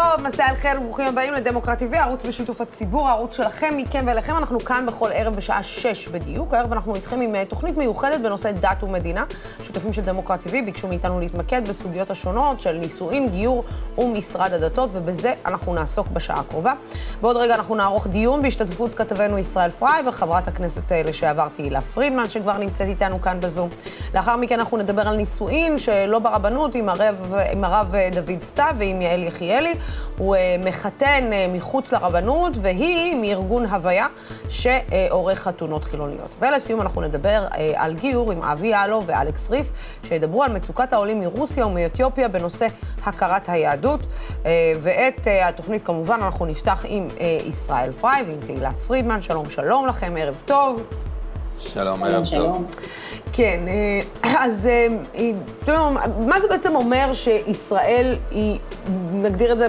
טוב, מסע אל חיר וברוכים הבאים לדמוקרט TV, ערוץ בשיתוף הציבור, הערוץ שלכם, מכם ואליכם. אנחנו כאן בכל ערב בשעה 6 בדיוק. הערב אנחנו איתכם עם אה, תוכנית מיוחדת בנושא דת ומדינה. שותפים של דמוקרט TV ביקשו מאיתנו להתמקד בסוגיות השונות של נישואין, גיור ומשרד הדתות, ובזה אנחנו נעסוק בשעה הקרובה. בעוד רגע אנחנו נערוך דיון בהשתתפות כתבנו ישראל פריי וחברת הכנסת אה, לשעבר תהילה פרידמן, שכבר נמצאת איתנו כאן בזום. לאחר מכן אנחנו נדבר על נישואין שלא ברבנות עם הרב, עם הרב אה, דוד סתיו ועם יעל יחיאלי. הוא uh, מחתן uh, מחוץ לרבנות, והיא מארגון הוויה, שעורך חתונות חילוניות. ולסיום אנחנו נדבר uh, על גיור עם אבי יאלו ואלכס ריף, שידברו על מצוקת העולים מרוסיה ומאתיופיה בנושא הכרת היהדות. ואת התוכנית כמובן אנחנו נפתח עם ישראל פריי ועם תהילה פרידמן. שלום, שלום לכם, ערב טוב. שלום, ערב טוב. כן, אה, אז אה, מה זה בעצם אומר שישראל היא, נגדיר את זה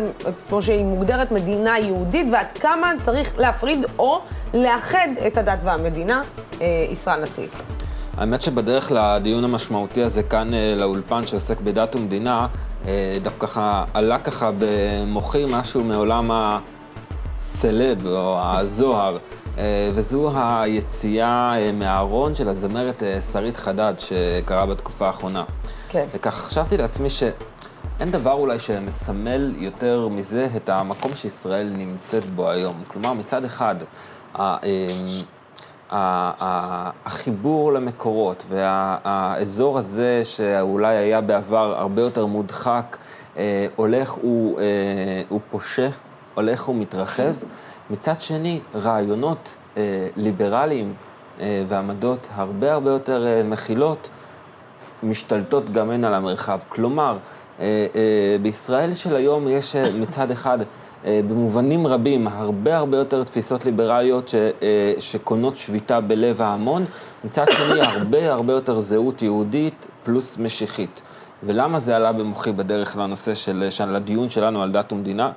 כמו שהיא מוגדרת מדינה יהודית, ועד כמה צריך להפריד או לאחד את הדת והמדינה? אה, ישראל, נתחיל איתך. האמת שבדרך לדיון המשמעותי הזה כאן לאולפן שעוסק בדת ומדינה, דווקא ככה עלה ככה במוחי משהו מעולם הסלב או הזוהר. אה, וזו היציאה אה, מהארון של הזמרת אה, שרית חדד שקרה בתקופה האחרונה. כן. וכך חשבתי לעצמי שאין דבר אולי שמסמל יותר מזה את המקום שישראל נמצאת בו היום. כלומר, מצד אחד, החיבור למקורות והאזור הזה שאולי היה בעבר הרבה יותר מודחק, הולך הוא פושה, הולך ומתרחב. מצד שני, רעיונות אה, ליברליים אה, ועמדות הרבה הרבה יותר אה, מכילות משתלטות גם הן על המרחב. כלומר, אה, אה, בישראל של היום יש אה, מצד אחד, אה, במובנים רבים, הרבה הרבה יותר תפיסות ליברליות ש, אה, שקונות שביתה בלב ההמון, מצד שני, הרבה הרבה יותר זהות יהודית פלוס משיחית. ולמה זה עלה במוחי בדרך לנושא של, של הדיון שלנו על דת ומדינה?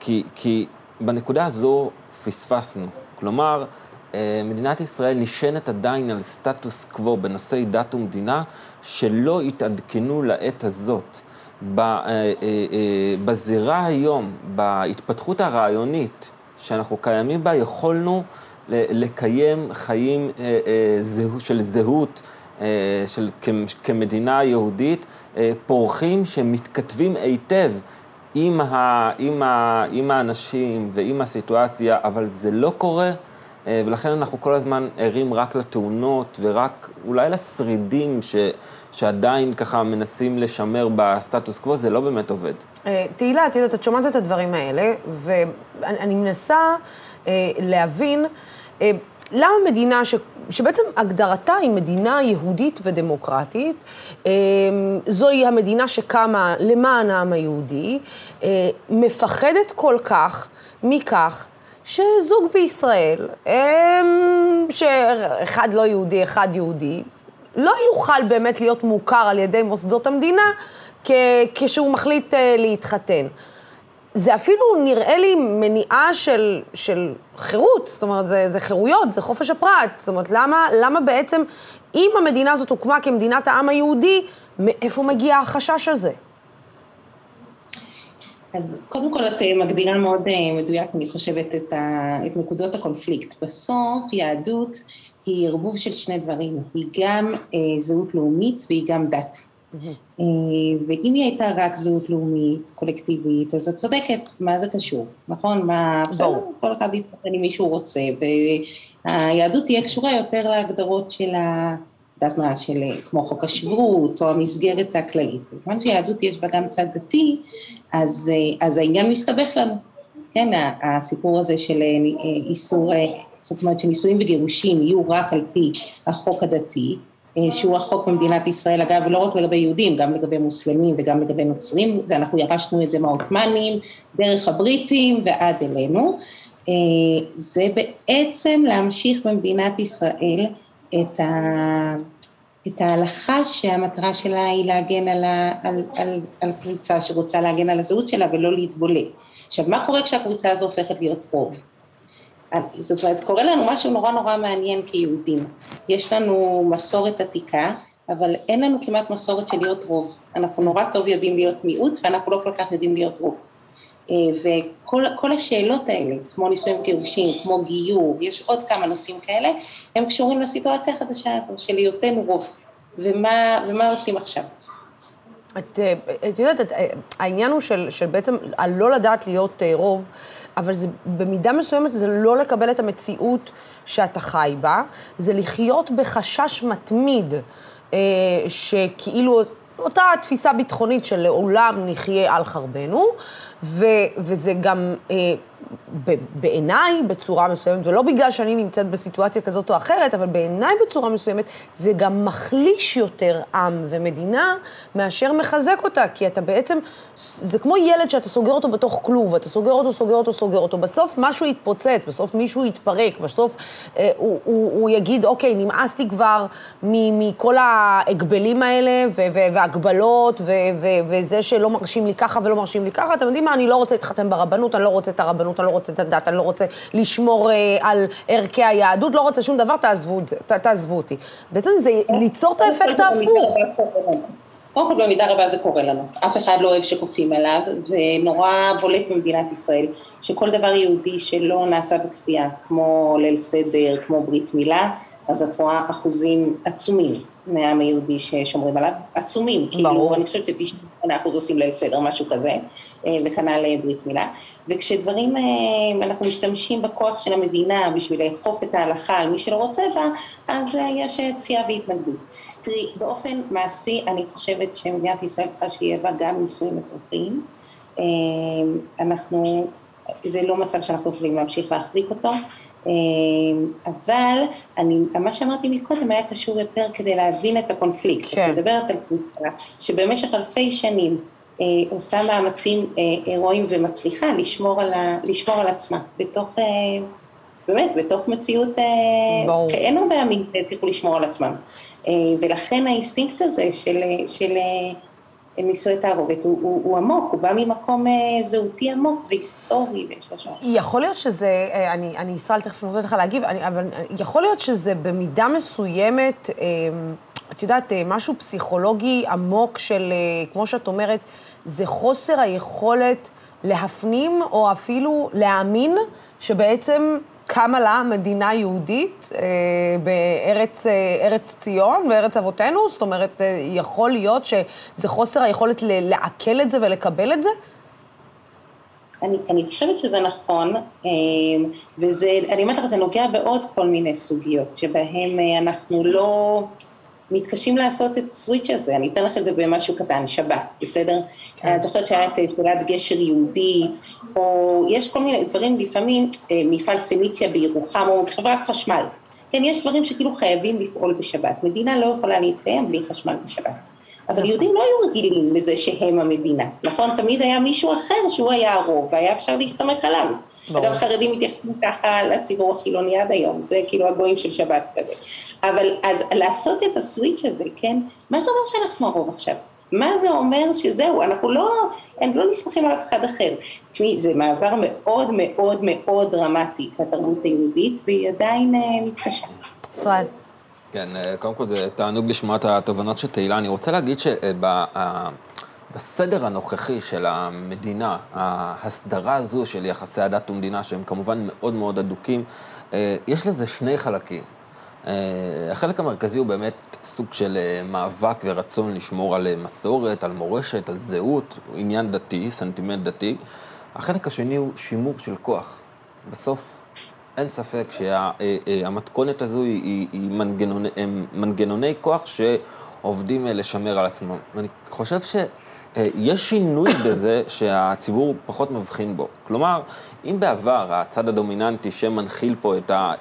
כי, כי בנקודה הזו פספסנו. כלומר, אה, מדינת ישראל נשענת עדיין על סטטוס קוו בנושאי דת ומדינה, שלא התעדכנו לעת הזאת. אה, אה, בזירה היום, בהתפתחות הרעיונית שאנחנו קיימים בה, יכולנו לקיים חיים של זהות, של כמדינה יהודית, פורחים שמתכתבים היטב עם, ה, עם, ה, עם האנשים ועם הסיטואציה, אבל זה לא קורה, אה, ולכן אנחנו כל הזמן ערים רק לתאונות ורק אולי לשרידים ש, שעדיין ככה מנסים לשמר בסטטוס קוו, זה לא באמת עובד. אה, תהילה, את יודעת, את שומעת את הדברים האלה, ואני מנסה אה, להבין... למה מדינה ש, שבעצם הגדרתה היא מדינה יהודית ודמוקרטית, אה, זוהי המדינה שקמה למען העם היהודי, אה, מפחדת כל כך מכך שזוג בישראל, אה, שאחד לא יהודי, אחד יהודי, לא יוכל באמת להיות מוכר על ידי מוסדות המדינה כשהוא מחליט להתחתן. זה אפילו נראה לי מניעה של, של חירות, זאת אומרת, זה, זה חירויות, זה חופש הפרט. זאת אומרת, למה, למה בעצם, אם המדינה הזאת הוקמה כמדינת העם היהודי, מאיפה מגיע החשש הזה? אז קודם כל את אה, מגדירה מאוד אה, מדויק, אני חושבת, את, ה, את נקודות הקונפליקט. בסוף יהדות היא ערבוב של שני דברים, היא גם אה, זהות לאומית והיא גם דת. אה, ואם היא הייתה רק זהות לאומית, קולקטיבית, אז את צודקת, מה זה קשור, נכון? מה, בסדר, כל אחד יתפתן עם מי שהוא רוצה, והיהדות תהיה קשורה יותר להגדרות של ה... יודעת מה, של כמו חוק השבות, או המסגרת הכללית. וכיוון שיהדות יש בה גם צד דתי, אז, אה, אז העניין מסתבך לנו. כן, הסיפור הזה של אה, איסור, זאת אומרת שנישואים וגירושים יהיו רק על פי החוק הדתי, שהוא החוק במדינת ישראל, אגב, לא רק לגבי יהודים, גם לגבי מוסלמים וגם לגבי נוצרים, זה אנחנו ירשנו את זה מהעות'מאנים, דרך הבריטים ועד אלינו. אה, זה בעצם להמשיך במדינת ישראל את, ה, את ההלכה שהמטרה שלה היא להגן על, ה, על, על, על קבוצה שרוצה להגן על הזהות שלה ולא להתבולל. עכשיו, מה קורה כשהקבוצה הזו הופכת להיות רוב? זאת אומרת, קורה לנו משהו נורא נורא מעניין כיהודים. יש לנו מסורת עתיקה, אבל אין לנו כמעט מסורת של להיות רוב. אנחנו נורא טוב יודעים להיות מיעוט, ואנחנו לא כל כך יודעים להיות רוב. וכל השאלות האלה, כמו נישואים וגירושים, כמו גיור, יש עוד כמה נושאים כאלה, הם קשורים לסיטואציה החדשה הזו של היותנו רוב, ומה, ומה עושים עכשיו. את, את יודעת, את, העניין הוא של, של בעצם הלא לדעת להיות רוב, אבל זה, במידה מסוימת זה לא לקבל את המציאות שאתה חי בה, זה לחיות בחשש מתמיד, אה, שכאילו אותה תפיסה ביטחונית של לעולם נחיה על חרבנו, ו, וזה גם אה, בעיניי בצורה מסוימת, ולא בגלל שאני נמצאת בסיטואציה כזאת או אחרת, אבל בעיניי בצורה מסוימת, זה גם מחליש יותר עם ומדינה מאשר מחזק אותה, כי אתה בעצם, זה כמו ילד שאתה סוגר אותו בתוך כלוב, אתה סוגר אותו, סוגר אותו, סוגר אותו, בסוף משהו יתפוצץ, בסוף מישהו יתפרק, בסוף אה, הוא, הוא, הוא יגיד, אוקיי, נמאס לי כבר מכל ההגבלים האלה, והגבלות, וזה שלא מרשים לי ככה ולא מרשים לי ככה, אתם יודעים מה, אני לא רוצה להתחתן ברבנות, אני לא רוצה את הרבנות, אני לא רוצה את הדת, אני לא רוצה לשמור אה, על ערכי היהדות, לא רוצה שום דבר, תעזבו, זה, ת, תעזבו אותי. בעצם זה ליצור את האפקט ההפוך. קודם כל במידה רבה זה קורה לנו, אף אחד לא אוהב שכופים עליו, ונורא בולט במדינת ישראל, שכל דבר יהודי שלא נעשה בכפייה, כמו ליל סדר, כמו ברית מילה, אז את רואה אחוזים עצומים מהעם היהודי ששומרים עליו, עצומים, כאילו, אני חושבת ש-98% עושים ליל סדר, משהו כזה, אה, וכנ"ל אה, ברית מילה. וכשדברים, אה, אנחנו משתמשים בכוח של המדינה בשביל לאכוף את ההלכה על מי שלא רוצה בה, אז יש תפייה והתנגדות. תראי, באופן מעשי, אני חושבת שמדינת ישראל צריכה שיהיה בה גם נישואים אזרחיים. אנחנו, זה לא מצב שאנחנו יכולים להמשיך להחזיק אותו. אמ, אבל אני, מה שאמרתי מקודם היה קשור יותר כדי להבין את הקונפליקט. כן. את מדברת על קבוצה שבמשך אלפי שנים אה, עושה מאמצים אה, הירואיים ומצליחה לשמור על, ה, לשמור על עצמה בתוך, אה, באמת, בתוך מציאות, אה, ברור. אין הרבה עמים שהצליחו לשמור על עצמם. אה, ולכן האינסטינקט הזה של, של אה, נישואי תערובת הוא, הוא, הוא עמוק, הוא בא ממקום אה, זהותי עמוק והיסטורי ויש לו שם. יכול להיות שזה, אה, אני, אני ישראל תכף נותנת לך להגיב, אני, אבל יכול להיות שזה במידה מסוימת, אה, את יודעת, אה, משהו פסיכולוגי עמוק של, אה, כמו שאת אומרת, זה חוסר היכולת להפנים או אפילו להאמין שבעצם קמה לה מדינה יהודית אה, בארץ אה, ציון, בארץ אבותינו? זאת אומרת, אה, יכול להיות שזה חוסר היכולת לעכל את זה ולקבל את זה? אני, אני חושבת שזה נכון, וזה, אני אומרת לך, זה נוגע בעוד כל מיני סוגיות, שבהן אנחנו לא... מתקשים לעשות את הסוויץ' הזה, אני אתן לך את זה במשהו קטן, שבת, בסדר? כן. את זוכרת שהיה את תפילת גשר יהודית, או יש כל מיני דברים, לפעמים אה, מפעל פניציה בירוחם, או חברת חשמל. כן, יש דברים שכאילו חייבים לפעול בשבת. מדינה לא יכולה להתקיים בלי חשמל בשבת. אבל. יהודים לא היו רגילים לזה שהם המדינה, נכון? תמיד היה מישהו אחר שהוא היה הרוב, והיה אפשר להסתמך עליו. ברור. אגב, חרדים מתייחסים ככה לציבור החילוני עד היום, זה כאילו הגויים של שבת כזה. אבל אז לעשות את הסוויץ' הזה, כן? מה זה אומר שאנחנו הרוב עכשיו? מה זה אומר שזהו, אנחנו לא, הם לא נסמכים על אף אחד אחר. תשמעי, זה מעבר מאוד מאוד מאוד דרמטי לתרבות היהודית, והיא עדיין uh, מתקשה. ישראל. כן, אה, קודם כל זה תענוג לשמוע את התובנות של תהילה. אני רוצה להגיד שבסדר הנוכחי של המדינה, ההסדרה הזו של יחסי הדת ומדינה, שהם כמובן מאוד מאוד אדוקים, אה, יש לזה שני חלקים. אה, החלק המרכזי הוא באמת סוג של מאבק ורצון לשמור על מסורת, על מורשת, על זהות, עניין דתי, סנטימנט דתי. החלק השני הוא שימור של כוח. בסוף אין ספק שהמתכונת הזו היא, היא מנגנוני, הם מנגנוני כוח שעובדים לשמר על עצמם. ואני חושב שיש שינוי בזה שהציבור פחות מבחין בו. כלומר, אם בעבר הצד הדומיננטי שמנחיל פה את, ה,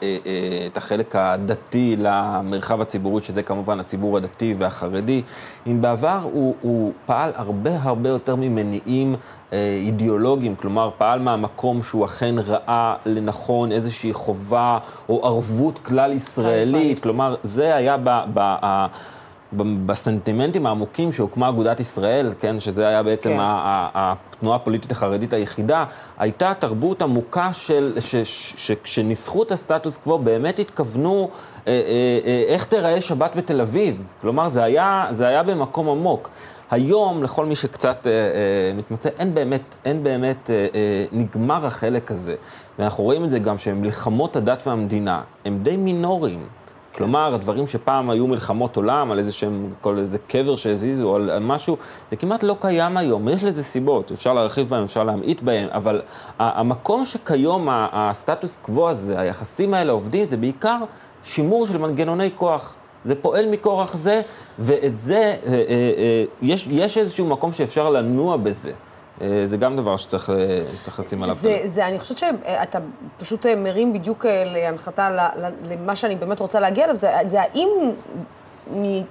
את החלק הדתי למרחב הציבורי, שזה כמובן הציבור הדתי והחרדי, אם בעבר הוא, הוא פעל הרבה הרבה יותר ממניעים אה, אידיאולוגיים, כלומר, פעל מהמקום שהוא אכן ראה לנכון איזושהי חובה או ערבות כלל ישראלית, כלומר, זה היה ב... ב בסנטימנטים העמוקים שהוקמה אגודת ישראל, כן, שזה היה בעצם כן. התנועה הפוליטית החרדית היחידה, הייתה תרבות עמוקה של, שכשניסחו את הסטטוס קוו באמת התכוונו אה, אה, אה, איך תיראה שבת בתל אביב. כלומר, זה היה, זה היה במקום עמוק. היום, לכל מי שקצת אה, אה, מתמצא, אין באמת, אין באמת אה, אה, נגמר החלק הזה. ואנחנו רואים את זה גם שמלחמות הדת והמדינה הם די מינוריים. כלומר, הדברים שפעם היו מלחמות עולם, על איזה שהם, כל איזה קבר שהזיזו, על משהו, זה כמעט לא קיים היום. יש לזה סיבות, אפשר להרחיב בהם, אפשר להמעיט בהם, אבל המקום שכיום הסטטוס קוו הזה, היחסים האלה עובדים, זה בעיקר שימור של מנגנוני כוח. זה פועל מכורח זה, ואת זה, אה, אה, אה, יש, יש איזשהו מקום שאפשר לנוע בזה. זה גם דבר שצריך, שצריך לשים עליו. זה, זה, אני חושבת שאתה פשוט מרים בדיוק להנחתה למה שאני באמת רוצה להגיע אליו, זה, זה האם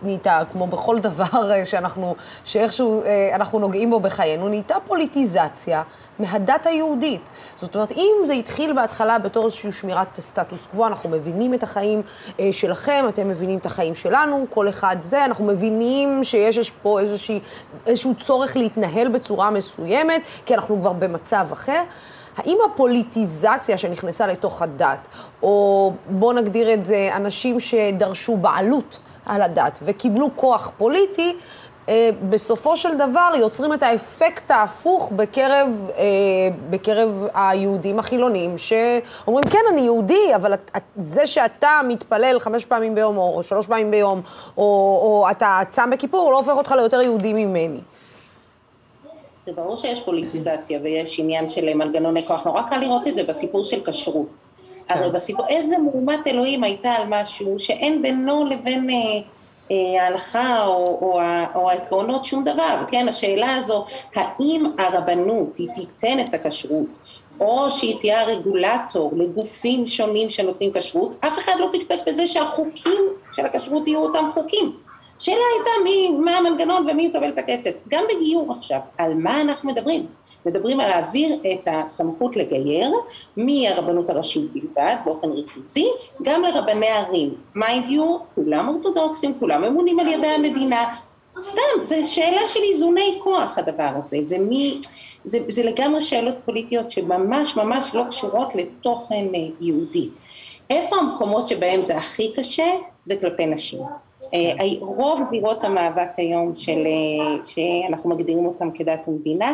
נהייתה, כמו בכל דבר שאנחנו, שאיכשהו אנחנו נוגעים בו בחיינו, נהייתה פוליטיזציה מהדת היהודית. זאת אומרת, אם זה התחיל בהתחלה בתור איזושהי שמירת סטטוס קוו, אנחנו מבינים את החיים אה, שלכם, אתם מבינים את החיים שלנו, כל אחד זה, אנחנו מבינים שיש פה איזושהי, איזשהו צורך להתנהל בצורה מסוימת, כי אנחנו כבר במצב אחר. האם הפוליטיזציה שנכנסה לתוך הדת, או בואו נגדיר את זה, אנשים שדרשו בעלות על הדת וקיבלו כוח פוליטי, בסופו של דבר יוצרים את האפקט ההפוך בקרב, אה, בקרב היהודים החילונים, שאומרים, כן, אני יהודי, אבל את, את, זה שאתה מתפלל חמש פעמים ביום, או, או שלוש פעמים ביום, או, או אתה צם בכיפור, לא הופך אותך ליותר יהודי ממני. זה ברור שיש פוליטיזציה ויש עניין של מנגנוני כוח, נורא קל לראות את זה בסיפור של כשרות. כן. הרי בסיפור, איזה מהומת אלוהים הייתה על משהו שאין בינו לבין... אה, אה, ההלכה או, או, או העקרונות שום דבר, כן? השאלה הזו, האם הרבנות היא תיתן את הכשרות, או שהיא תהיה הרגולטור לגופים שונים שנותנים כשרות, אף אחד לא פקפק בזה שהחוקים של הכשרות יהיו אותם חוקים. השאלה הייתה מי, מה המנגנון ומי מקבל את הכסף. גם בגיור עכשיו, על מה אנחנו מדברים? מדברים על להעביר את הסמכות לגייר מהרבנות הראשית בלבד, באופן ריכוזי, גם לרבני ערים. mind you, כולם אורתודוקסים, כולם ממונים על ידי המדינה. סתם, זו שאלה של איזוני כוח הדבר הזה, ומי... זה, זה לגמרי שאלות פוליטיות שממש ממש לא קשורות לתוכן אה, יהודי. איפה המקומות שבהם זה הכי קשה? זה כלפי נשים. אה, רוב זירות המאבק היום של, אה, שאנחנו מגדירים אותן כדת ומדינה,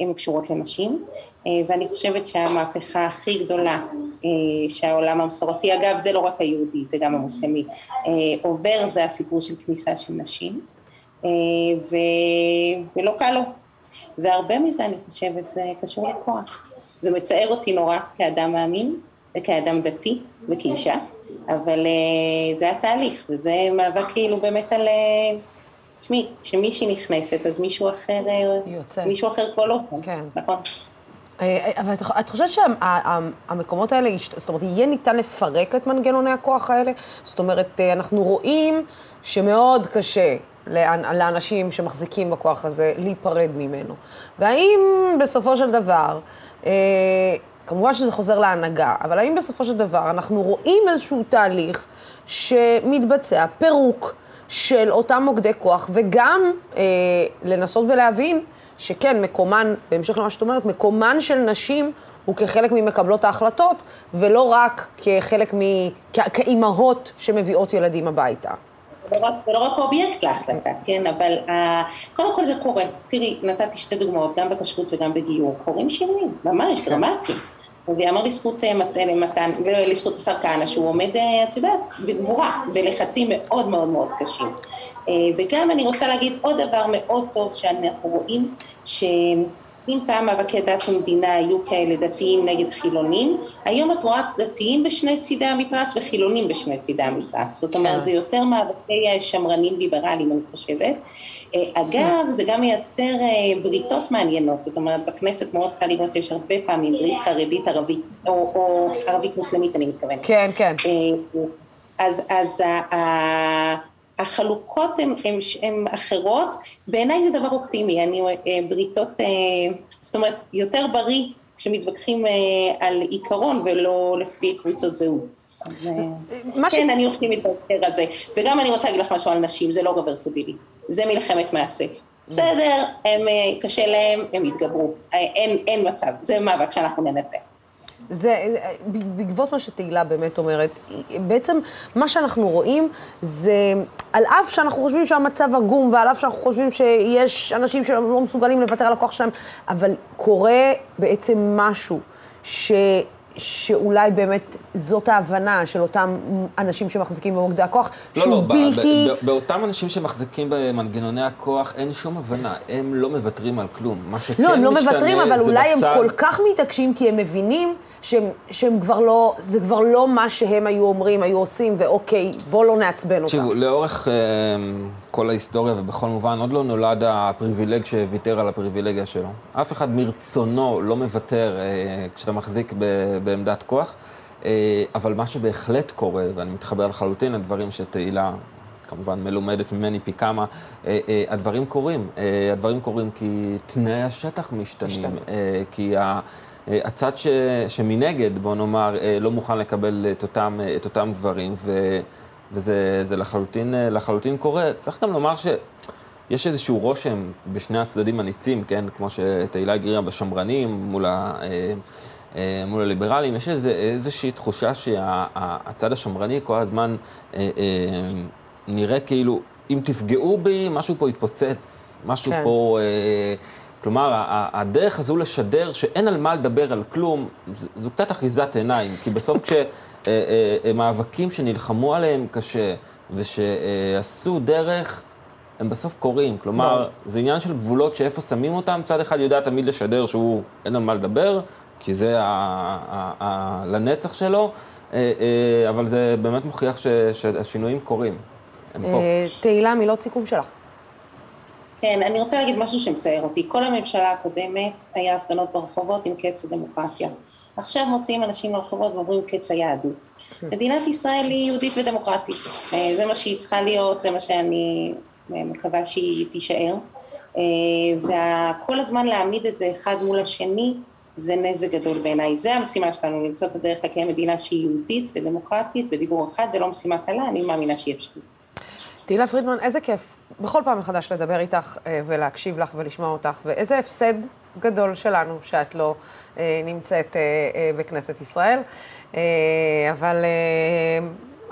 הן קשורות לנשים, אה, ואני חושבת שהמהפכה הכי גדולה שהעולם המסורתי, אגב זה לא רק היהודי, זה גם המוסלמי, עובר זה הסיפור של כניסה של נשים, ו, ולא קל לו. והרבה מזה אני חושבת זה קשור לכוח. זה מצער אותי נורא כאדם מאמין וכאדם דתי וכאישה, אבל uh, זה התהליך, וזה מאבק כאילו באמת על... תשמעי, כשמישהי נכנסת, אז מישהו אחר... אה, יוצא. מישהו אחר כבר לא. כן. נכון. אבל את חושבת שהמקומות האלה, זאת אומרת, יהיה ניתן לפרק את מנגנוני הכוח האלה? זאת אומרת, אנחנו רואים שמאוד קשה לאנשים שמחזיקים בכוח הזה להיפרד ממנו. והאם בסופו של דבר, כמובן שזה חוזר להנהגה, אבל האם בסופו של דבר אנחנו רואים איזשהו תהליך שמתבצע פירוק של אותם מוקדי כוח, וגם אה, לנסות ולהבין שכן, מקומן, בהמשך למה שאת אומרת, מקומן של נשים הוא כחלק ממקבלות ההחלטות, ולא רק כחלק מ... כאימהות שמביאות ילדים הביתה. רק, ולא רק אובייקט להחלטה, כן, אבל uh, קודם כל זה קורה. תראי, נתתי שתי דוגמאות, גם בכשרות וגם בגיור. קורים שינויים, ממש כן. דרמטיים. ויאמר לזכות אה, מתן, ולזכות השר כהנא, שהוא עומד, אה, את יודעת, בגבורה, בלחצים מאוד מאוד מאוד קשים. וגם אני רוצה להגיד עוד דבר מאוד טוב שאנחנו רואים, ש... אם פעם מאבקי דת ומדינה היו כאלה דתיים נגד חילונים, היום את רואה דתיים בשני צידי המתרס וחילונים בשני צידי המתרס. זאת אומרת, כן. זה יותר מאבקי שמרנים ליברליים, אני חושבת. אה, אגב, זה גם מייצר אה, בריתות מעניינות, זאת אומרת, בכנסת מאוד קל לראות שיש הרבה פעמים ברית חרדית ערבית, או, או ערבית מוסלמית, אני מתכוונת. כן, כן. אה, אז, אז החלוקות הן אחרות, בעיניי זה דבר אופטימי, אני, אה, בריתות, אה, זאת אומרת, יותר בריא כשמתווכחים אה, על עיקרון ולא לפי קבוצות זהות. כן, אני אופטימית בהקשר הזה. וגם אני רוצה להגיד לך משהו על נשים, זה לא רוורסבילי, זה מלחמת מאסף. בסדר, הם, קשה להם, הם יתגברו, אין, אין מצב, זה מאבק שאנחנו ננצח. זה, בעקבות מה שתהילה באמת אומרת, בעצם מה שאנחנו רואים זה, על אף שאנחנו חושבים שהמצב עגום, ועל אף שאנחנו חושבים שיש אנשים שלא מסוגלים לוותר על הכוח שלהם, אבל קורה בעצם משהו ש... שאולי באמת זאת ההבנה של אותם אנשים שמחזיקים במוקדי הכוח, לא, שהוא לא, בלתי... לא, באותם אנשים שמחזיקים במנגנוני הכוח אין שום הבנה, הם לא מוותרים על כלום. מה שכן לא, הם לא מוותרים, אבל אולי בצד... הם כל כך מתעקשים כי הם מבינים שהם, שהם כבר לא, זה כבר לא מה שהם היו אומרים, היו עושים, ואוקיי, בוא לא נעצבן אותם. תראו, לאורך uh, כל ההיסטוריה ובכל מובן, עוד לא נולד הפריבילג שוויתר על הפריבילגיה שלו. אף אחד מרצונו לא מוותר uh, כשאתה מחזיק ב, בעמדת כוח, uh, אבל מה שבהחלט קורה, ואני מתחבר לחלוטין לדברים שתהילה... כמובן מלומדת ממני פי כמה, אה, אה, הדברים קורים. אה, הדברים קורים כי תנאי השטח משתנים, משתנים. אה, כי ה... אה, הצד ש, שמנגד, בוא נאמר, אה, לא מוכן לקבל את אותם, אה, את אותם דברים, ו, וזה לחלוטין, לחלוטין קורה. צריך גם לומר שיש איזשהו רושם בשני הצדדים הניצים, כן? כמו שתהילה הגרירה בשמרנים מול, ה, מול הליברלים, יש איזו, איזושהי תחושה שהצד השמרני כל הזמן נראה כאילו, אם תפגעו בי, משהו פה יתפוצץ, משהו כן. פה... כלומר, הדרך הזו לשדר שאין על מה לדבר על כלום, זו קצת אחיזת עיניים, כי בסוף כשמאבקים אה, אה, שנלחמו עליהם קשה ושעשו דרך, הם בסוף קורים. כלומר, זה עניין של גבולות שאיפה שמים אותם, צד אחד יודע תמיד לשדר שהוא אין על מה לדבר, כי זה לנצח שלו, אה, אבל זה באמת מוכיח שהשינויים קורים. תהילה, מילות סיכום שלך. כן, אני רוצה להגיד משהו שמצער אותי. כל הממשלה הקודמת היה הפגנות ברחובות עם קץ הדמוקרטיה. עכשיו מוציאים אנשים לרחובות ואומרים קץ היהדות. מדינת ישראל היא יהודית ודמוקרטית. אה, זה מה שהיא צריכה להיות, זה מה שאני אה, מקווה שהיא תישאר. אה, וכל הזמן להעמיד את זה אחד מול השני, זה נזק גדול בעיניי. זה המשימה שלנו, למצוא את הדרך לקיים מדינה שהיא יהודית ודמוקרטית בדיבור אחד, זה לא משימה קלה, אני מאמינה שהיא אפשרית. תהילה פרידמן, איזה כיף בכל פעם מחדש לדבר איתך אה, ולהקשיב לך ולשמוע אותך, ואיזה הפסד גדול שלנו שאת לא אה, נמצאת אה, בכנסת ישראל. אבל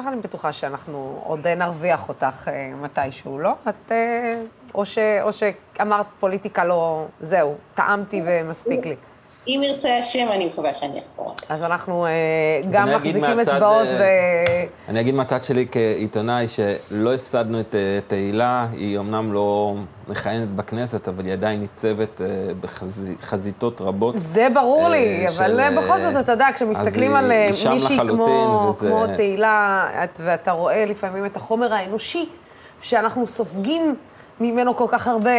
אני בטוחה שאנחנו עוד נרוויח אותך מתישהו, לא? את... או, ש, או שאמרת פוליטיקה לא, זהו, טעמתי ומספיק לי. אם ירצה השם, אני מקווה שאני אחזור. אז אנחנו אה, גם מחזיקים אצבעות אה, ו... אני אגיד מהצד שלי כעיתונאי שלא הפסדנו את אה, תהילה, היא אמנם לא מכהנת בכנסת, אבל היא עדיין ניצבת בחזיתות רבות. זה ברור לי, אבל בכל זאת, אתה יודע, כשמסתכלים על מישהי כמו תהילה, ואתה רואה לפעמים את החומר האנושי, שאנחנו סופגים ממנו כל כך הרבה,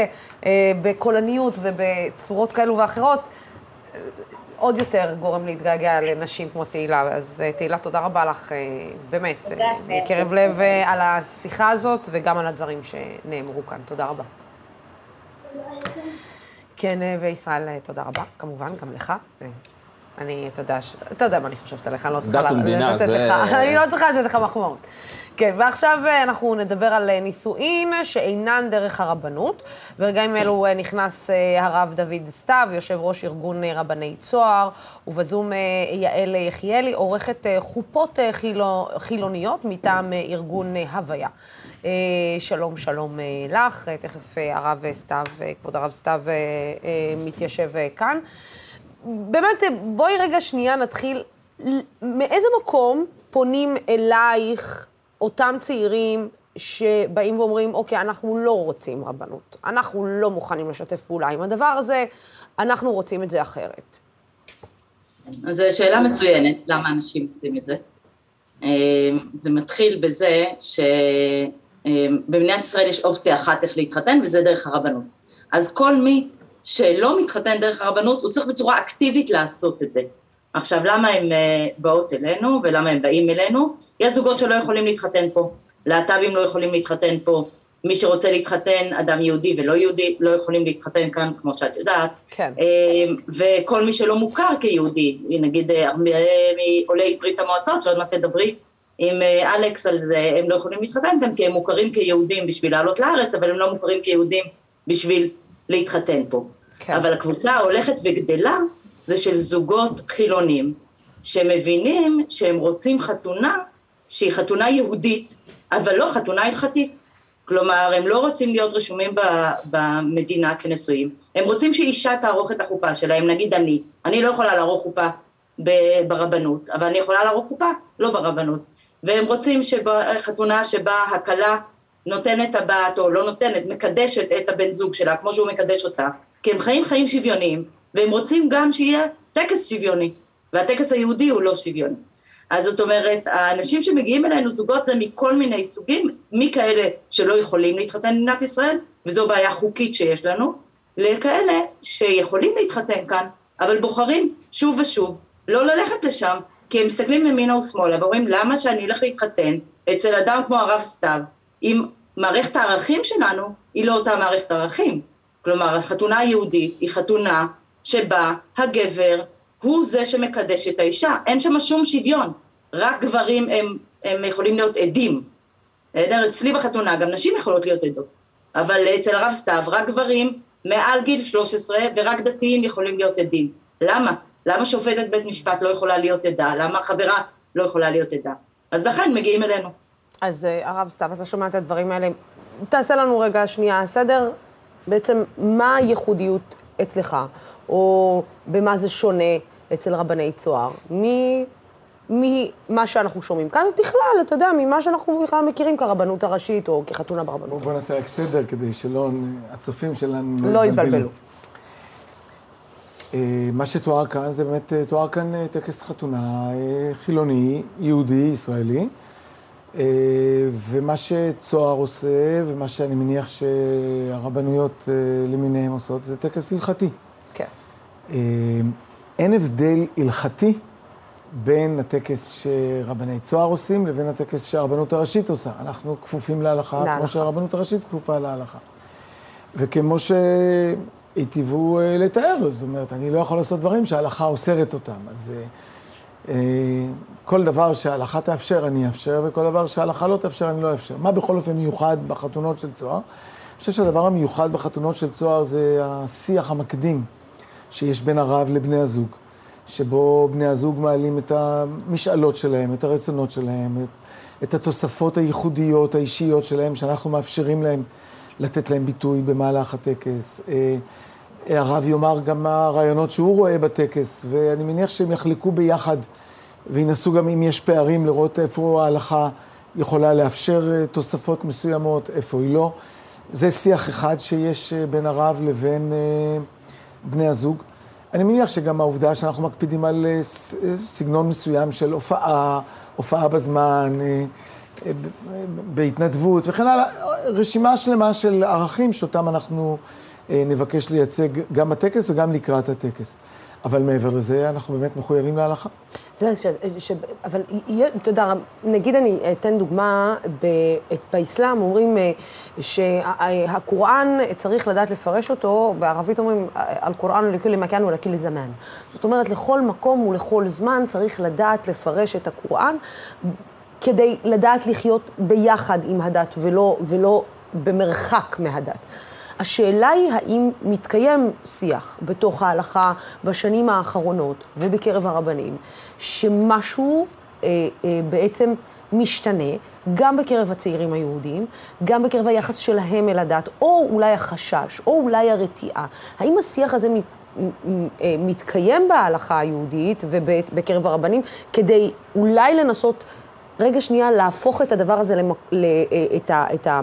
בקולניות ובצורות כאלו ואחרות, עוד יותר גורם להתגעגע לנשים כמו תהילה. אז אה, תהילה, תודה רבה לך, אה, באמת, אה, מקרב לב על השיחה הזאת וגם על הדברים שנאמרו כאן. תודה רבה. כן, וישראל, תודה רבה, כמובן, גם לך. אני, אתה יודע, אתה יודע מה אני חושבת עליך, אני לא צריכה... דת ומדינה, זה... אני לא צריכה לתת לך מחמאות. כן, ועכשיו אה, אנחנו נדבר על אה, נישואין שאינן דרך הרבנות. ברגעים אלו אה, נכנס הרב דוד סתיו, יושב ראש ארגון רבני צוהר, ובזום יעל יחיאלי, עורכת חופות חילו, חילוניות מטעם ארגון הוויה. שלום, שלום לך, תכף הרב סתיו, כבוד הרב סתיו מתיישב כאן. באמת, בואי רגע שנייה נתחיל. מאיזה מקום פונים אלייך אותם צעירים שבאים ואומרים, אוקיי, אנחנו לא רוצים רבנות, אנחנו לא מוכנים לשתף פעולה עם הדבר הזה, אנחנו רוצים את זה אחרת. אז זו שאלה מצוינת, למה אנשים רוצים את זה. אמ, זה מתחיל בזה שבמדינת ישראל יש אופציה אחת איך להתחתן, וזה דרך הרבנות. אז כל מי שלא מתחתן דרך הרבנות, הוא צריך בצורה אקטיבית לעשות את זה. עכשיו, למה הם אה, באות אלינו ולמה הם באים אלינו? יש זוגות שלא יכולים להתחתן פה, להט"בים לא יכולים להתחתן פה, מי שרוצה להתחתן, אדם יהודי ולא יהודי, לא יכולים להתחתן כאן, כמו שאת יודעת. כן. אה, וכל מי שלא מוכר כיהודי, נגיד אה, מעולי ברית המועצות, שעוד מעט תדברי עם אלכס על זה, הם לא יכולים להתחתן כאן כי הם מוכרים כיהודים בשביל לעלות לארץ, אבל הם לא מוכרים כיהודים בשביל להתחתן פה. כן. אבל הקבוצה ההולכת וגדלה זה של זוגות חילונים שמבינים שהם רוצים חתונה שהיא חתונה יהודית, אבל לא חתונה הלכתית. כלומר, הם לא רוצים להיות רשומים במדינה כנשואים, הם רוצים שאישה תערוך את החופה שלהם, נגיד אני, אני לא יכולה לערוך חופה ברבנות, אבל אני יכולה לערוך חופה לא ברבנות, והם רוצים חתונה שבה הכלה נותנת הבת או לא נותנת, מקדשת את הבן זוג שלה כמו שהוא מקדש אותה, כי הם חיים חיים שוויוניים, והם רוצים גם שיהיה טקס שוויוני, והטקס היהודי הוא לא שוויוני. אז זאת אומרת, האנשים שמגיעים אלינו, זוגות זה מכל מיני סוגים, מכאלה שלא יכולים להתחתן במדינת ישראל, וזו בעיה חוקית שיש לנו, לכאלה שיכולים להתחתן כאן, אבל בוחרים שוב ושוב לא ללכת לשם, כי הם מסתכלים ימינה ושמאלה ואומרים, למה שאני אלך להתחתן אצל אדם כמו הרב סתיו, אם מערכת הערכים שלנו היא לא אותה מערכת ערכים. כלומר, החתונה היהודית היא חתונה שבה הגבר הוא זה שמקדש את האישה, אין שם שום שוויון, רק גברים הם, הם יכולים להיות עדים. אצלי בחתונה גם נשים יכולות להיות עדות, אבל אצל הרב סתיו רק גברים מעל גיל 13 ורק דתיים יכולים להיות עדים. למה? למה שופטת בית משפט לא יכולה להיות עדה? למה חברה לא יכולה להיות עדה? אז לכן מגיעים אלינו. אז אה, הרב סתיו, אתה שומע את הדברים האלה. תעשה לנו רגע שנייה סדר, בעצם מה הייחודיות אצלך, או במה זה שונה אצל רבני צוהר, ממה שאנחנו שומעים כאן, ובכלל, אתה יודע, ממה שאנחנו בכלל מכירים כרבנות הראשית, או כחתונה ברבנות. בוא נעשה רק סדר, כדי שלא, הצופים שלנו לא יתבלבלו. אה, מה שתואר כאן, זה באמת, אה, תואר כאן טקס חתונה חילוני, יהודי, ישראלי. ומה שצוהר עושה, ומה שאני מניח שהרבנויות למיניהם עושות, זה טקס הלכתי. כן. אין הבדל הלכתי בין הטקס שרבני צוהר עושים לבין הטקס שהרבנות הראשית עושה. אנחנו כפופים להלכה, להלכה. כמו שהרבנות הראשית כפופה להלכה. וכמו שהיטיבו אה, לתאר, זאת אומרת, אני לא יכול לעשות דברים שההלכה אוסרת אותם. אז אה, אה, כל דבר שההלכה תאפשר, אני אאפשר, וכל דבר שההלכה לא תאפשר, אני לא אאפשר. מה בכל אופן מיוחד בחתונות של צוהר? אני חושב שהדבר המיוחד בחתונות של צוהר זה השיח המקדים שיש בין הרב לבני הזוג. שבו בני הזוג מעלים את המשאלות שלהם, את הרצונות שלהם, את, את התוספות הייחודיות, האישיות שלהם, שאנחנו מאפשרים להם לתת להם ביטוי במהלך הטקס. אה, הרב יאמר גם מה הרעיונות שהוא רואה בטקס, ואני מניח שהם יחלקו ביחד וינסו גם אם יש פערים לראות איפה ההלכה יכולה לאפשר אה, תוספות מסוימות, איפה היא לא. זה שיח אחד שיש אה, בין הרב לבין בני הזוג. אני מניח שגם העובדה שאנחנו מקפידים על אה, אה, סגנון מסוים של הופעה, הופעה בזמן, אה, בהתנדבות וכן הלאה, רשימה שלמה של ערכים שאותם אנחנו נבקש לייצג גם בטקס וגם לקראת הטקס. אבל מעבר לזה, אנחנו באמת מחויבים להלכה. זה, ש, ש, אבל אתה יודע, נגיד אני אתן דוגמה, ב, באסלאם אומרים אה, שהקוראן, צריך לדעת לפרש אותו, בערבית אומרים, על קוראן לכל מקן ולכל זמן. זאת אומרת, לכל מקום ולכל זמן צריך לדעת לפרש את הקוראן, כדי לדעת לחיות ביחד עם הדת ולא, ולא במרחק מהדת. השאלה היא האם מתקיים שיח בתוך ההלכה בשנים האחרונות ובקרב הרבנים, שמשהו אה, אה, בעצם משתנה, גם בקרב הצעירים היהודים, גם בקרב היחס שלהם אל הדת, או אולי החשש, או אולי הרתיעה. האם השיח הזה מת, אה, מתקיים בהלכה היהודית ובקרב הרבנים, כדי אולי לנסות, רגע שנייה, להפוך את הדבר הזה, למ, ל, אה, את ה... את ה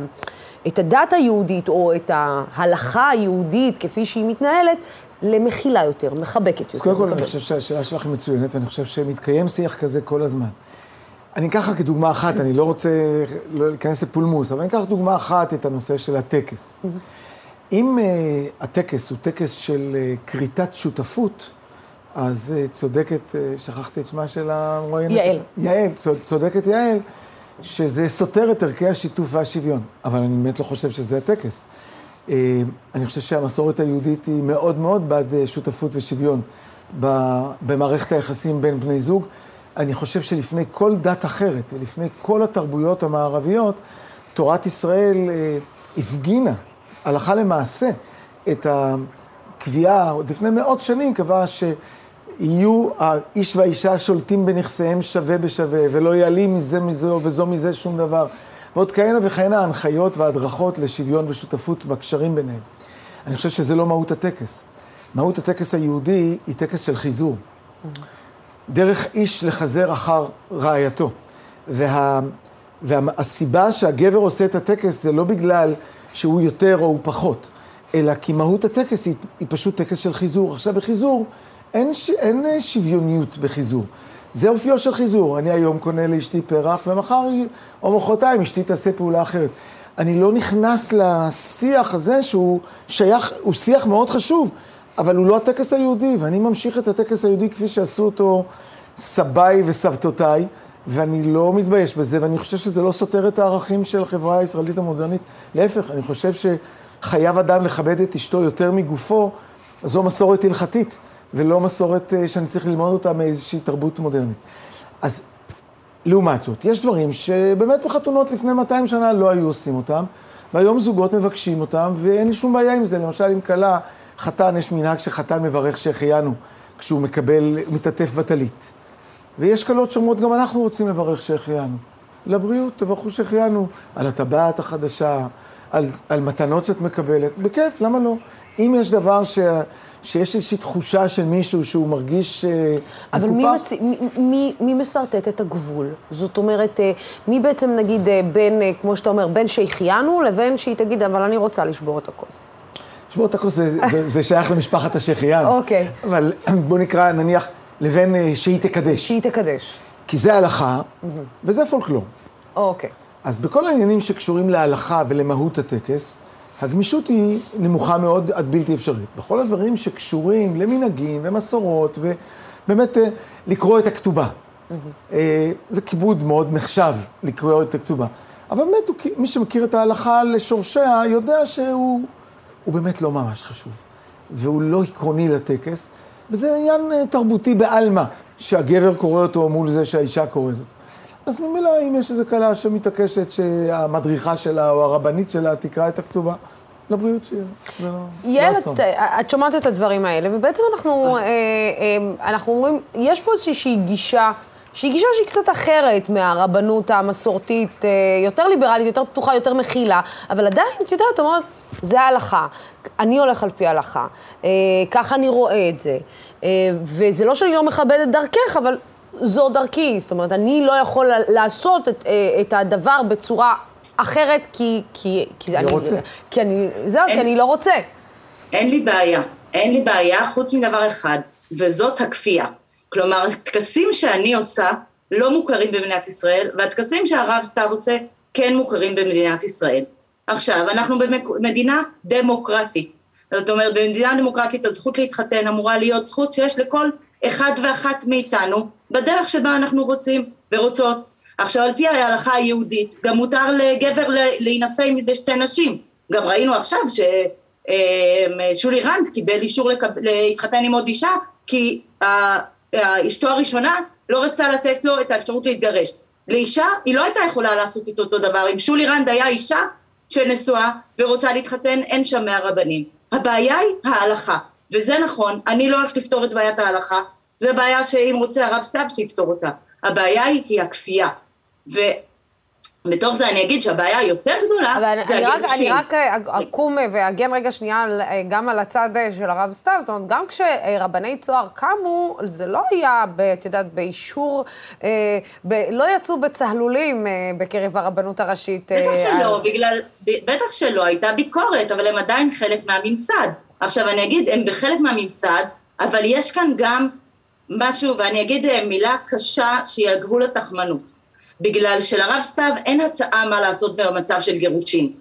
את הדת היהודית או את ההלכה היהודית כפי שהיא מתנהלת, למכילה יותר, מחבקת יותר. אז קודם כל, אני חושב שהשאלה שלך היא מצוינת, ואני חושב שמתקיים שיח כזה כל הזמן. אני אקח לך כדוגמה אחת, אני לא רוצה לא להיכנס לפולמוס, אבל אני אקח דוגמה אחת את הנושא של הטקס. אם uh, הטקס הוא טקס של uh, כריתת שותפות, אז uh, צודקת, uh, שכחתי את שמה של המרואיינת. יעל. יעל, צודקת יעל. שזה סותר את ערכי השיתוף והשוויון, אבל אני באמת לא חושב שזה הטקס. אה, אני חושב שהמסורת היהודית היא מאוד מאוד בעד אה, שותפות ושוויון במערכת היחסים בין בני זוג. אני חושב שלפני כל דת אחרת ולפני כל התרבויות המערביות, תורת ישראל אה, הפגינה הלכה למעשה את הקביעה, עוד לפני מאות שנים קבעה ש... יהיו האיש והאישה שולטים בנכסיהם שווה בשווה, ולא יעלים מזה מזה וזו מזה שום דבר. ועוד כהנה וכהנה הנחיות והדרכות לשוויון ושותפות בקשרים ביניהם. אני חושב שזה לא מהות הטקס. מהות הטקס היהודי היא טקס של חיזור. דרך איש לחזר אחר רעייתו. וה, והסיבה שהגבר עושה את הטקס זה לא בגלל שהוא יותר או הוא פחות, אלא כי מהות הטקס היא, היא פשוט טקס של חיזור. עכשיו, בחיזור אין, ש, אין שוויוניות בחיזור. זה אופיו של חיזור. אני היום קונה לאשתי פרח, ומחר או מחרתיים אשתי תעשה פעולה אחרת. אני לא נכנס לשיח הזה שהוא שייך, הוא שיח מאוד חשוב, אבל הוא לא הטקס היהודי, ואני ממשיך את הטקס היהודי כפי שעשו אותו סביי וסבתותיי, ואני לא מתבייש בזה, ואני חושב שזה לא סותר את הערכים של החברה הישראלית המודרנית. להפך, אני חושב שחייב אדם לכבד את אשתו יותר מגופו, זו מסורת הלכתית, ולא מסורת אה, שאני צריך ללמוד אותה מאיזושהי תרבות מודרנית. אז לעומת זאת, יש דברים שבאמת בחתונות לפני 200 שנה לא היו עושים אותם, והיום זוגות מבקשים אותם, ואין לי שום בעיה עם זה. למשל, עם כלה, חתן, יש מנהג שחתן מברך שהחיינו כשהוא מקבל, מתעטף בטלית. ויש כלות שאומרות, גם אנחנו רוצים לברך שהחיינו. לבריאות, תברכו שהחיינו, על הטבעת החדשה, על, על מתנות שאת מקבלת, בכיף, למה לא? אם יש דבר ש, שיש איזושהי תחושה של מישהו שהוא מרגיש אה, אבל מקופח... אבל מי, מצ... מי, מי, מי מסרטט את הגבול? זאת אומרת, אה, מי בעצם נגיד אה, בין, כמו שאתה אומר, בין שהחיינו לבין שהיא תגיד, אבל אני רוצה לשבור את הכוס. לשבור את הכוס זה, זה, זה שייך למשפחת השחיין. אוקיי. אבל בוא נקרא, נניח, לבין שהיא תקדש. שהיא תקדש. כי זה הלכה, וזה פולקלור. אוקיי. אז בכל העניינים שקשורים להלכה ולמהות הטקס, הגמישות היא נמוכה מאוד עד בלתי אפשרית. בכל הדברים שקשורים למנהגים ומסורות, ובאמת אה, לקרוא את הכתובה. Mm-hmm. זה כיבוד מאוד נחשב לקרוא את הכתובה. אבל באמת, מי שמכיר את ההלכה לשורשיה, יודע שהוא באמת לא ממש חשוב. והוא לא עקרוני לטקס, וזה עניין אה, תרבותי בעלמא, שהגבר קורא אותו מול זה שהאישה קוראת אותו. אז ממילא, אם יש איזו כלה שמתעקשת שהמדריכה שלה או הרבנית שלה תקרא את הכתובה, לבריאות שלה. לא, לא אסון. את שומעת את הדברים האלה, ובעצם אנחנו, אה. אה, אה, אנחנו אומרים, יש פה איזושהי גישה. שהיא גישה שהיא קצת אחרת מהרבנות המסורתית, יותר ליברלית, יותר פתוחה, יותר מכילה, אבל עדיין, את יודעת, אומרת, זה ההלכה, אני הולך על פי ההלכה, ככה אני רואה את זה. וזה לא שאני לא מכבדת דרכך, אבל זו דרכי, זאת אומרת, אני לא יכול לעשות את, אה, את הדבר בצורה אחרת, כי, כי, כי אני... רוצה. כי אני, זהו, אין, כי אני לא רוצה. אין לי בעיה, אין לי בעיה חוץ מדבר אחד, וזאת הכפייה. כלומר, טקסים שאני עושה לא מוכרים במדינת ישראל, והטקסים שהרב סתיו עושה כן מוכרים במדינת ישראל. עכשיו, אנחנו במדינה דמוקרטית. זאת אומרת, במדינה דמוקרטית הזכות להתחתן אמורה להיות זכות שיש לכל אחד ואחת מאיתנו בדרך שבה אנחנו רוצים ורוצות. עכשיו על פי ההלכה היהודית גם מותר לגבר להינשא עם שתי נשים. גם ראינו עכשיו ששולי רנד קיבל אישור להתחתן עם עוד אישה כי אשתו הראשונה לא רצתה לתת לו את האפשרות להתגרש. לאישה היא לא הייתה יכולה לעשות את אותו דבר. אם שולי רנד היה אישה שנשואה ורוצה להתחתן אין שם מהרבנים. הבעיה היא ההלכה. וזה נכון, אני לא הולכת לפתור את בעיית ההלכה, זה בעיה שאם רוצה הרב סתיו שיפתור אותה. הבעיה היא, היא הכפייה. ובתוך זה אני אגיד שהבעיה היותר גדולה זה הגירושים. אני רק אה, אקום ואגן רגע שנייה אה, גם על הצד אה, של הרב סתיו, זאת אומרת, גם כשרבני צוהר קמו, זה לא היה, את יודעת, באישור, ב, לא יצאו בצהלולים בקרב הרבנות הראשית. בטח שלא, על... בגלל, בטח שלא, הייתה ביקורת, אבל הם עדיין חלק מהממסד. עכשיו אני אגיד, הם בחלק מהממסד, אבל יש כאן גם משהו, ואני אגיד אה, מילה קשה שהיא על גבול התחמנות. בגלל שלרב סתיו אין הצעה מה לעשות במצב של גירושין.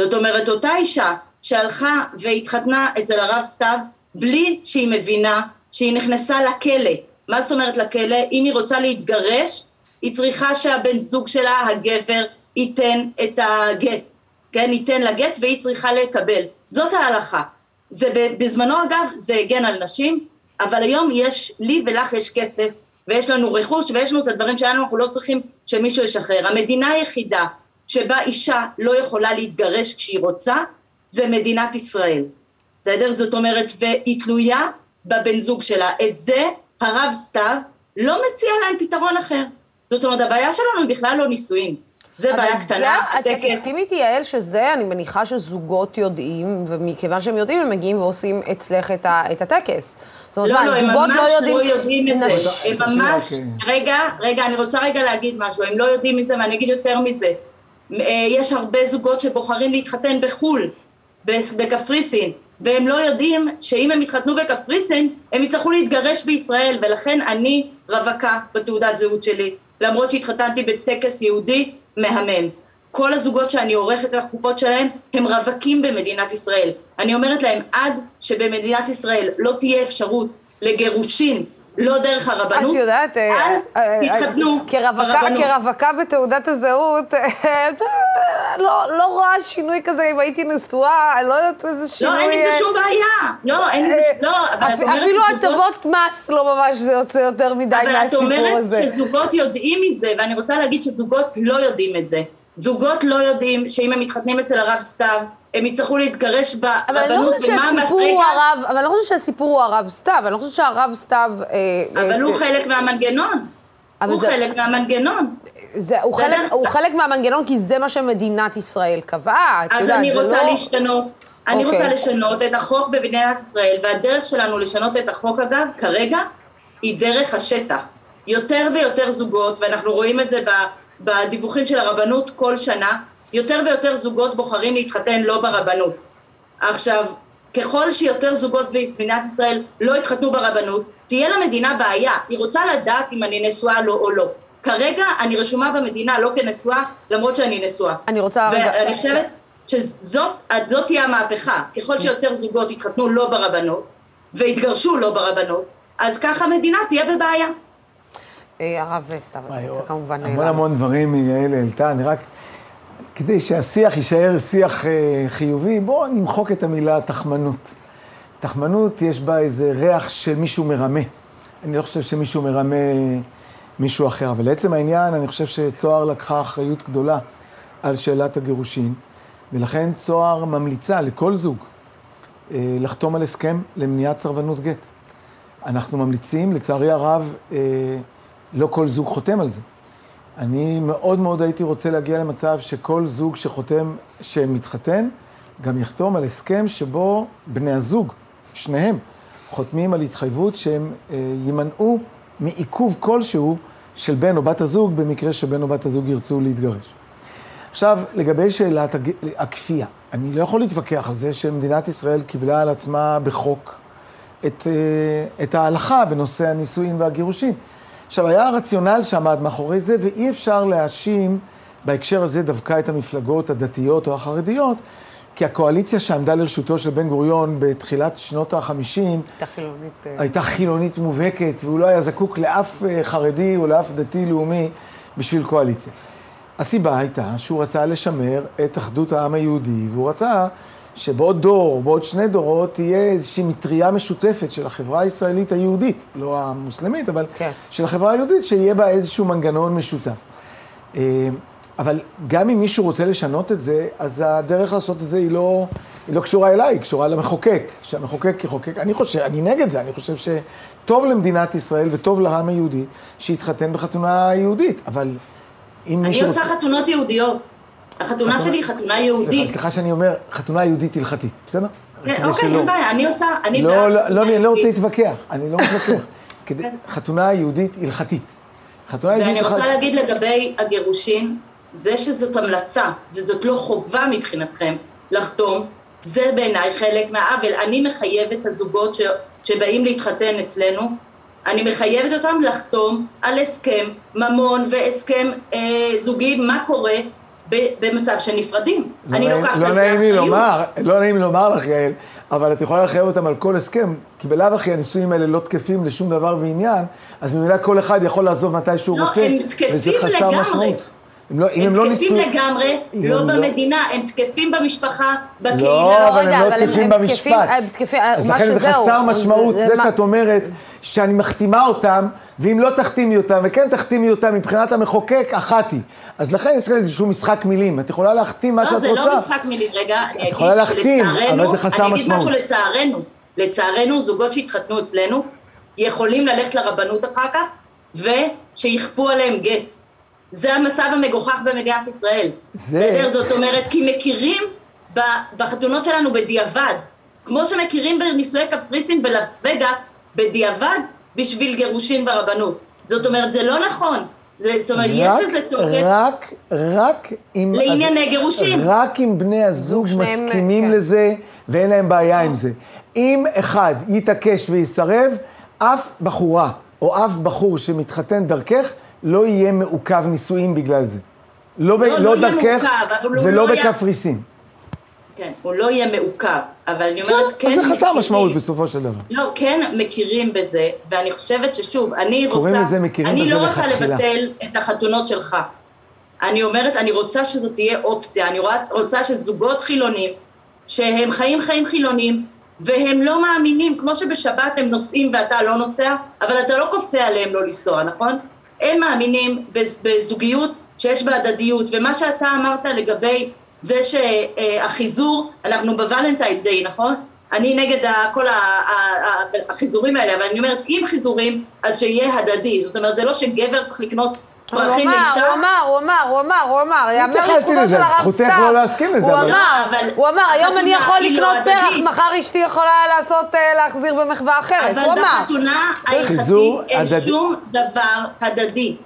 זאת אומרת, אותה אישה שהלכה והתחתנה אצל הרב סתיו בלי שהיא מבינה שהיא נכנסה לכלא. מה זאת אומרת לכלא? אם היא רוצה להתגרש, היא צריכה שהבן זוג שלה, הגבר, ייתן את הגט. כן, ייתן לה גט והיא צריכה לקבל. זאת ההלכה. זה בזמנו אגב, זה הגן על נשים, אבל היום יש, לי ולך יש כסף, ויש לנו רכוש, ויש לנו את הדברים שלנו, אנחנו לא צריכים שמישהו ישחרר. המדינה היחידה שבה אישה לא יכולה להתגרש כשהיא רוצה, זה מדינת ישראל. בסדר? זאת אומרת, והיא תלויה בבן זוג שלה. את זה הרב סתיו לא מציע להם פתרון אחר. זאת אומרת, הבעיה שלנו היא בכלל לא נישואים. זה בעיה קטנה, טקס. אתה תסכים איתי, יעל, שזה, אני מניחה שזוגות יודעים, ומכיוון שהם יודעים, הם מגיעים ועושים אצלך את, ה, את הטקס. זאת אומרת, לא, לא, הם ממש לא יודעים, לא יודעים את זה. הם ממש, רגע, רגע, אני רוצה רגע להגיד משהו, הם לא יודעים את זה, ואני אגיד יותר מזה. אה, יש הרבה זוגות שבוחרים להתחתן בחו"ל, בקפריסין, והם לא יודעים שאם הם יתחתנו בקפריסין, הם יצטרכו להתגרש בישראל, ולכן אני רווקה בתעודת זהות שלי, למרות שהתחתנתי בטקס יהודי מהמם. כל הזוגות שאני עורכת את החופות שלהם הם רווקים במדינת ישראל. אני אומרת להם, עד שבמדינת ישראל לא תהיה אפשרות לגירושין לא דרך הרבנות, את יודעת, אל אה, אה, תתחתנו ברבנות. כרווקה בתעודת הזהות, לא, לא רואה שינוי כזה אם הייתי נשואה, אני לא יודעת איזה שינוי... לא, אין עם זה שום בעיה. לא, אין עם זה... לא, אבל את אומרת אפילו הטבות מס לא ממש זה יוצא יותר מדי מהסיפור הזה. אבל את אומרת שזוגות יודעים מזה, ואני רוצה להגיד שזוגות לא יודעים את זה. זוגות לא יודעים שאם הם מתחתנים אצל הרב סתיו, הם יצטרכו להתגרש ברבנות, ומה המפריע? אבל אני לא חושבת שהסיפור הוא הרב סתיו, אני לא חושבת שהרב סתיו... אה, אבל הוא אה, חלק מהמנגנון. הוא חלק מהמנגנון. הוא, חלק, הוא חלק מהמנגנון כי זה מה שמדינת ישראל קבעה. אז יודעת, אני רוצה לא... להשתנות. אני okay. רוצה אוקיי. לשנות את החוק במדינת ישראל, והדרך שלנו לשנות את החוק אגב, כרגע, היא דרך השטח. יותר ויותר זוגות, ואנחנו רואים את זה בדיווחים של הרבנות כל שנה, יותר ויותר זוגות בוחרים להתחתן לא ברבנות. עכשיו, ככל שיותר זוגות במדינת ישראל לא יתחתנו ברבנות, תהיה למדינה בעיה, היא רוצה לדעת אם אני נשואה לא או לא. כרגע אני רשומה במדינה לא כנשואה, למרות שאני נשואה. אני רוצה... ואני חושבת שזאת תהיה המהפכה. ככל שיותר זוגות יתחתנו לא ברבנות, ויתגרשו לא ברבנות, אז ככה המדינה תהיה בבעיה. אה, הרב סתיו, אתה רוצה כמובן... המון המון דברים יעל העלתה, אני רק... כדי שהשיח יישאר שיח אה, חיובי, בואו נמחוק את המילה תחמנות. תחמנות, יש בה איזה ריח של מישהו מרמה. אני לא חושב שמישהו מרמה מישהו אחר. אבל לעצם העניין, אני חושב שצוהר לקחה אחריות גדולה על שאלת הגירושין, ולכן צוהר ממליצה לכל זוג אה, לחתום על הסכם למניעת סרבנות גט. אנחנו ממליצים, לצערי הרב, אה, לא כל זוג חותם על זה. אני מאוד מאוד הייתי רוצה להגיע למצב שכל זוג שחותם, שמתחתן, גם יחתום על הסכם שבו בני הזוג, שניהם, חותמים על התחייבות שהם אה, יימנעו מעיכוב כלשהו של בן או בת הזוג, במקרה שבן או בת הזוג ירצו להתגרש. עכשיו, לגבי שאלת הכפייה, אני לא יכול להתווכח על זה שמדינת ישראל קיבלה על עצמה בחוק את, אה, את ההלכה בנושא הנישואין והגירושין. עכשיו, היה רציונל שעמד מאחורי זה, ואי אפשר להאשים בהקשר הזה דווקא את המפלגות הדתיות או החרדיות, כי הקואליציה שעמדה לרשותו של בן גוריון בתחילת שנות ה-50, הייתה חילונית... אה, הייתה חילונית מובהקת, והוא לא היה זקוק לאף אה, חרדי או לאף דתי-לאומי בשביל קואליציה. הסיבה הייתה שהוא רצה לשמר את אחדות העם היהודי, והוא רצה שבעוד דור, בעוד שני דורות, תהיה איזושהי מטריה משותפת של החברה הישראלית היהודית, לא המוסלמית, אבל כן. של החברה היהודית, שיהיה בה איזשהו מנגנון משותף. אה, אבל גם אם מישהו רוצה לשנות את זה, אז הדרך לעשות את זה היא לא, היא לא קשורה אליי, היא קשורה למחוקק. שהמחוקק יחוקק, אני חושב, אני נגד זה, אני חושב שטוב למדינת ישראל וטוב לעם היהודי שיתחתן בחתונה יהודית, אבל אם מישהו... אני עושה חתונות יהודיות. החתונה שלי היא חתונה יהודית. סליחה שאני אומר, חתונה יהודית הלכתית, בסדר? כן, אוקיי, אין בעיה, אני עושה, אני לא, לא, לא, אני לא רוצה להתווכח, אני לא מתווכח. חתונה יהודית הלכתית. ואני רוצה להגיד לגבי הגירושין, זה שזאת המלצה וזאת לא חובה מבחינתכם לחתום, זה בעיניי חלק מהעוול. אני מחייבת את הזוגות. שבאים להתחתן אצלנו, אני מחייבת אותם לחתום על הסכם ממון והסכם אה, זוגי, מה קורה במצב של נפרדים. לא אני לוקחת לא על זה אחריות. לומר, לא נעים לומר לך, יעל, אבל את יכולה לחייב אותם על כל הסכם, כי בלאו הכי הנישואים האלה לא תקפים לשום דבר ועניין, אז ממילא כל אחד יכול לעזוב מתי שהוא לא, רוצה, וזה חסר לגמרי. משמעות. הם, לא, הם, הם לא תקפים ניסו... לגמרי, לא במדינה, לא... הם תקפים במשפחה, בקהילה. לא, אבל הם לא תקפים במשפט. אז לכן זה חסר משמעות, זה, זה שאת אומרת שאני מחתימה אותם, ואם לא תחתימי אותם, וכן תחתימי אותם, מבחינת המחוקק, אחת היא. אז לכן יש כאן איזשהו משחק מילים. את יכולה להחתים מה לא, שאת רוצה. לא, זה לא משחק מילים. רגע, אני. את יכולה להחתים, אבל זה חסר משמעות. אני אגיד משהו לצערנו. לצערנו, זוגות שהתחתנו אצלנו, יכולים ללכת לרבנות אחר כך ושיכפו עליהם גט. זה המצב המגוחך במדינת ישראל. זה... זאת אומרת, כי מכירים בחתונות שלנו בדיעבד. כמו שמכירים בנישואי קפריסין בלאס וגאס בדיעבד בשביל גירושין ברבנות. זאת אומרת, זה לא נכון. זה, זאת אומרת, רק, יש לזה תוקף... רק, רק אם... לענייני גירושים. רק אם בני הזוג מסכימים כן. לזה ואין להם בעיה עם זה. אם אחד יתעקש ויסרב, אף בחורה או אף בחור שמתחתן דרכך, לא יהיה מעוכב נישואים בגלל זה. לא, לא, לא, לא דרכך ולא לא בקפריסין. כן, הוא לא יהיה מעוכב, אבל אני אומרת, כן... אז זה חסר משמעות בסופו של דבר. לא, כן מכירים בזה, ואני חושבת ששוב, אני רוצה... קוראים לזה מכירים בזה. אני לא רוצה לבטל את החתונות שלך. אני אומרת, אני רוצה שזו תהיה אופציה, אני רוצה שזוגות חילונים, שהם חיים חיים חילונים, והם לא מאמינים, כמו שבשבת הם נוסעים ואתה לא נוסע, אבל אתה לא כופה עליהם לא לנסוע, נכון? הם מאמינים בזוגיות שיש בה הדדיות, ומה שאתה אמרת לגבי זה שהחיזור, אנחנו בוולנטייד דיי, נכון? אני נגד כל החיזורים האלה, אבל אני אומרת, אם חיזורים, אז שיהיה הדדי. זאת אומרת, זה לא שגבר צריך לקנות פרחים לאישה. הוא אמר, הוא אמר, הוא אמר, הוא אמר, יאמר לזכותו של הרב סתיו. זכותך לא להסכים לזה. הוא אמר, הוא אמר, היום אני יכול לקנות פרח, מחר אשתי יכולה לעשות, אה, להחזיר במחווה אחרת. הוא אמר. אבל בחתונה ההלכתית אין שום דבר הדדי.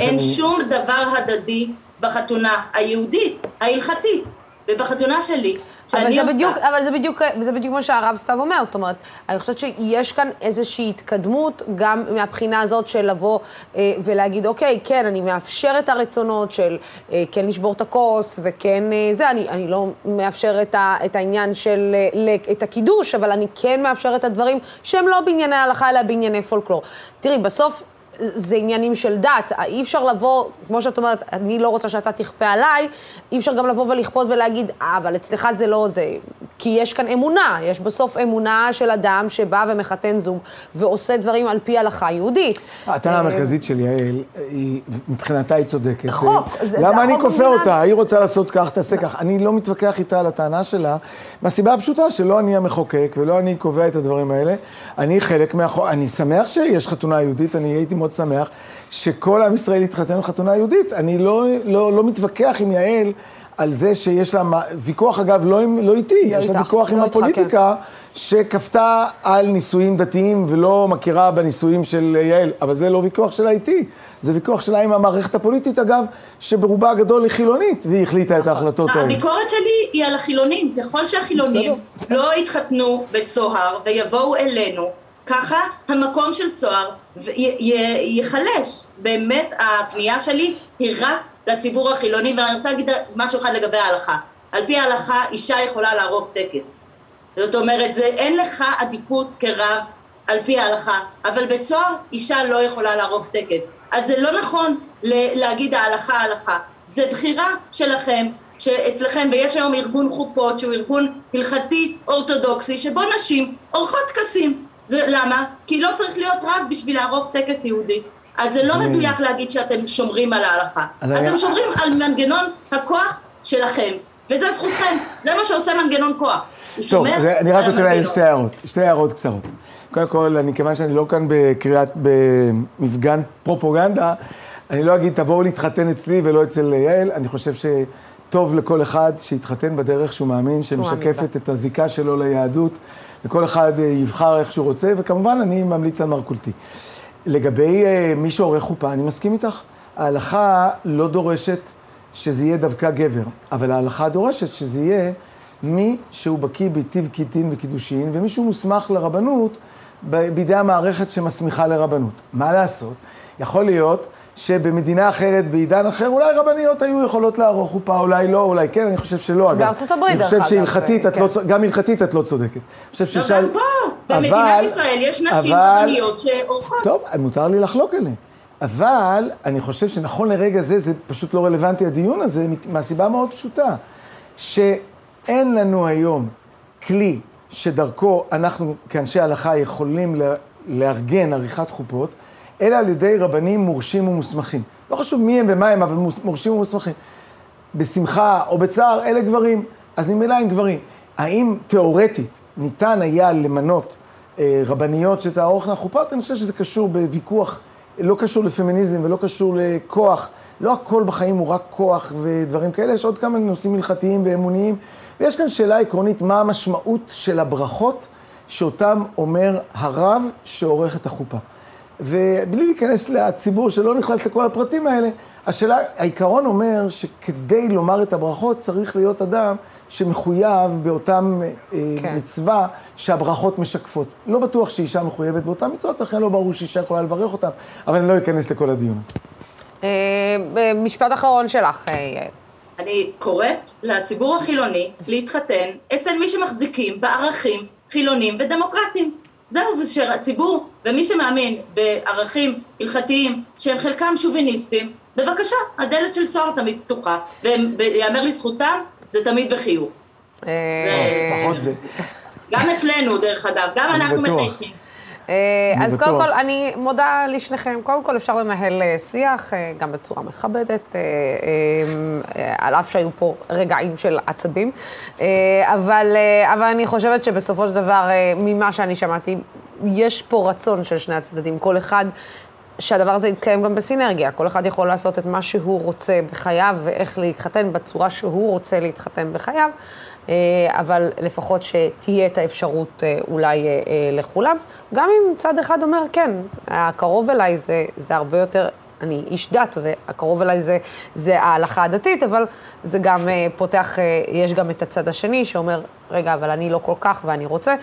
אין שום דבר הדדי בחתונה היהודית, ההלכתית, ובחתונה שלי, שאני עושה. בדיוק, אבל זה בדיוק, זה בדיוק מה שהרב סתיו אומר, זאת אומרת, אני חושבת שיש כאן איזושהי התקדמות, גם מהבחינה הזאת של לבוא אה, ולהגיד, אוקיי, כן, אני מאפשר את הרצונות של אה, כן לשבור את הכוס, וכן אה, זה, אני, אני לא מאפשר את, ה, את העניין של, אה, את הקידוש, אבל אני כן מאפשר את הדברים שהם לא בענייני הלכה, אלא בענייני פולקלור. תראי, בסוף זה עניינים של דת. אי אפשר לבוא, כמו שאת אומרת, אני לא רוצה שאתה תכפה עליי, אי אפשר גם לבוא ולכפות ולהגיד, אה, אבל אצלך זה לא זה. כי יש כאן אמונה, יש בסוף אמונה של אדם שבא ומחתן זוג ועושה דברים על פי הלכה יהודית. הטענה אה, המרכזית של יעל, היא, מבחינתה היא צודקת. חוק. למה אני כופה אותה? היא רוצה לעשות כך, תעשה כך. אני לא מתווכח איתה על הטענה שלה, מהסיבה הפשוטה שלא אני המחוקק ולא אני קובע את הדברים האלה. אני חלק מהחוק, אני שמח שיש חתונה יהודית, אני הייתי מאוד שמח שכל עם ישראל יתחתן בחתונה יהודית. אני לא, לא, לא מתווכח עם יעל על זה שיש לה ויכוח, אגב, לא, עם, לא איתי, לא יש לה ויכוח לא עם הפוליטיקה, כן. שכפתה על נישואים דתיים ולא מכירה בנישואים של יעל. אבל זה לא ויכוח שלה איתי, זה ויכוח שלה עם המערכת הפוליטית, אגב, שברובה הגדול היא חילונית, והיא החליטה את ההחלטות האלה. הביקורת שלי היא על החילונים. ככל שהחילונים לא יתחתנו בצוהר ויבואו אלינו, ככה המקום של צוהר ייחלש. באמת הפנייה שלי היא רק לציבור החילוני, ואני רוצה להגיד משהו אחד לגבי ההלכה. על פי ההלכה אישה יכולה לערוך טקס. זאת אומרת, זה, אין לך עדיפות כרב על פי ההלכה, אבל בצוהר אישה לא יכולה לערוך טקס. אז זה לא נכון להגיד ההלכה ההלכה, זה בחירה שלכם, שאצלכם, ויש היום ארגון חופות שהוא ארגון הלכתי אורתודוקסי, שבו נשים עורכות טקסים. זה, למה? כי לא צריך להיות רב בשביל לערוך טקס יהודי. אז זה לא מדויק להגיד שאתם שומרים על ההלכה. אתם שומרים על מנגנון הכוח שלכם, וזה זכותכם, זה מה שעושה מנגנון כוח. טוב, אני רק רוצה להעיר שתי הערות, שתי הערות קצרות. קודם כל, אני, כיוון שאני לא כאן בקריאת, במפגן פרופוגנדה, אני לא אגיד, תבואו להתחתן אצלי ולא אצל יעל, אני חושב שטוב לכל אחד שיתחתן בדרך שהוא מאמין, שמשקפת את הזיקה שלו ליהדות, וכל אחד אה, יבחר איך שהוא רוצה, וכמובן, אני ממליץ על מרכולתי. לגבי uh, מי שעורך חופה, אני מסכים איתך. ההלכה לא דורשת שזה יהיה דווקא גבר, אבל ההלכה דורשת שזה יהיה מי שהוא בקיא בטיב קיטין וקידושין, ומי שהוא מוסמך לרבנות בידי המערכת שמסמיכה לרבנות. מה לעשות? יכול להיות שבמדינה אחרת, בעידן אחר, אולי רבניות היו יכולות לערוך חופה, אולי לא, אולי כן, אני חושב שלא, אגב. בארצות הברית, דרך אגב. אני חושב שהלכתית, כן. לא, גם הלכתית את לא צודקת. אני חושב לא, גם פה, במדינת ישראל יש נשים רבניות שעורכות. טוב, מותר לי לחלוק עליהן. אבל אני חושב שנכון לרגע זה, זה פשוט לא רלוונטי הדיון הזה, מהסיבה מאוד פשוטה, שאין לנו היום כלי שדרכו אנחנו כאנשי הלכה יכולים לארגן עריכת חופות, אלא על ידי רבנים מורשים ומוסמכים. לא חשוב מי הם ומה הם, אבל מורשים ומוסמכים. בשמחה או בצער, אלה גברים, אז ממילא הם גברים. האם תיאורטית ניתן היה למנות אה, רבניות שתערוכנה חופות, אני חושב שזה קשור בוויכוח, לא קשור לפמיניזם ולא קשור לכוח. לא הכל בחיים הוא רק כוח ודברים כאלה, יש עוד כמה נושאים הלכתיים ואמוניים. ויש כאן שאלה עקרונית, מה המשמעות של הברכות שאותם אומר הרב שעורך את החופה. ובלי להיכנס לציבור שלא נכנס לכל הפרטים האלה, השאלה, העיקרון אומר שכדי לומר את הברכות צריך להיות אדם שמחויב באותם אה, כן. מצווה שהברכות משקפות. לא בטוח שאישה מחויבת באותן מצוות, לכן לא ברור שאישה יכולה לברך אותן, אבל אני לא אכנס לכל הדיון הזה. אה, משפט אחרון שלך, אה, יעל. אני קוראת לציבור החילוני להתחתן אצל מי שמחזיקים בערכים חילונים ודמוקרטיים. זהו, ושהציבור ומי שמאמין בערכים הלכתיים שהם חלקם שוביניסטים, בבקשה, הדלת של צוהר תמיד פתוחה, ויאמר לזכותם, זה תמיד בחיוך. אה, לפחות זה. גם אצלנו, דרך אגב, גם אנחנו מחייכים. אה, אז קודם כל, אני מודה לשניכם. קודם כל, אפשר לנהל אה, שיח, גם בצורה מכבדת, על אף שהיו פה רגעים של עצבים. אבל, אבל אני חושבת שבסופו של דבר, ממה שאני שמעתי, יש פה רצון של שני הצדדים. כל אחד שהדבר הזה יתקיים גם בסינרגיה. כל אחד יכול לעשות את מה שהוא רוצה בחייו ואיך להתחתן בצורה שהוא רוצה להתחתן בחייו, אה, אבל לפחות שתהיה את האפשרות אה, אולי אה, לכולם. גם אם צד אחד אומר, כן, הקרוב אליי זה, זה הרבה יותר... אני איש דת, והקרוב אליי זה, זה ההלכה הדתית, אבל זה גם פותח, יש גם את הצד השני שאומר, רגע, אבל אני לא כל כך ואני רוצה.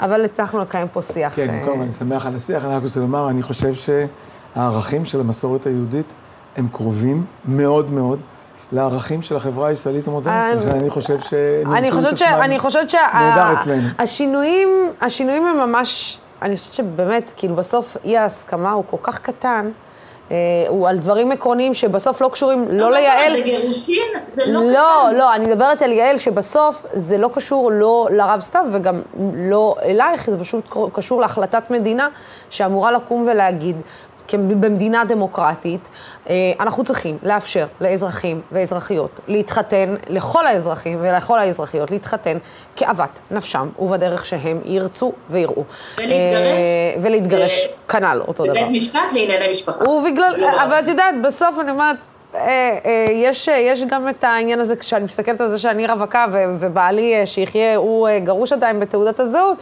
אבל הצלחנו לקיים פה שיח. כן, קודם כל אני שמח על השיח, אני רק רוצה לומר, אני חושב שהערכים של המסורת היהודית הם קרובים מאוד מאוד. לערכים של החברה הישראלית המודרנית, אה, לכן אני חושב שהם ימצאו את עצמם אני חושבת שהשינויים, השינויים הם ממש, אני חושבת שבאמת, כאילו בסוף אי ההסכמה הוא כל כך קטן, אה, הוא על דברים עקרוניים שבסוף לא קשורים לא, לא ליעל. בגירושין זה לא קשור. לא, לא, אני מדברת על יעל שבסוף זה לא קשור לא לרב סתיו וגם לא אלייך, זה פשוט קשור להחלטת מדינה שאמורה לקום ולהגיד, במדינה דמוקרטית, אה, אנחנו צריכים לאפשר לאזרחים ואזרחיות להתחתן, לכל האזרחים ולכל האזרחיות להתחתן כאוות נפשם ובדרך שהם ירצו ויראו. ולהתגרש. אה, ולהתגרש, כנ"ל, אותו דבר. בבית משפט לענייני משפחה. ובגלל, לא אבל את יודעת, בסוף אני אומרת, אה, יש, יש גם את העניין הזה, כשאני מסתכלת על זה שאני רווקה ובעלי שיחיה, הוא גרוש עדיין בתעודת הזהות,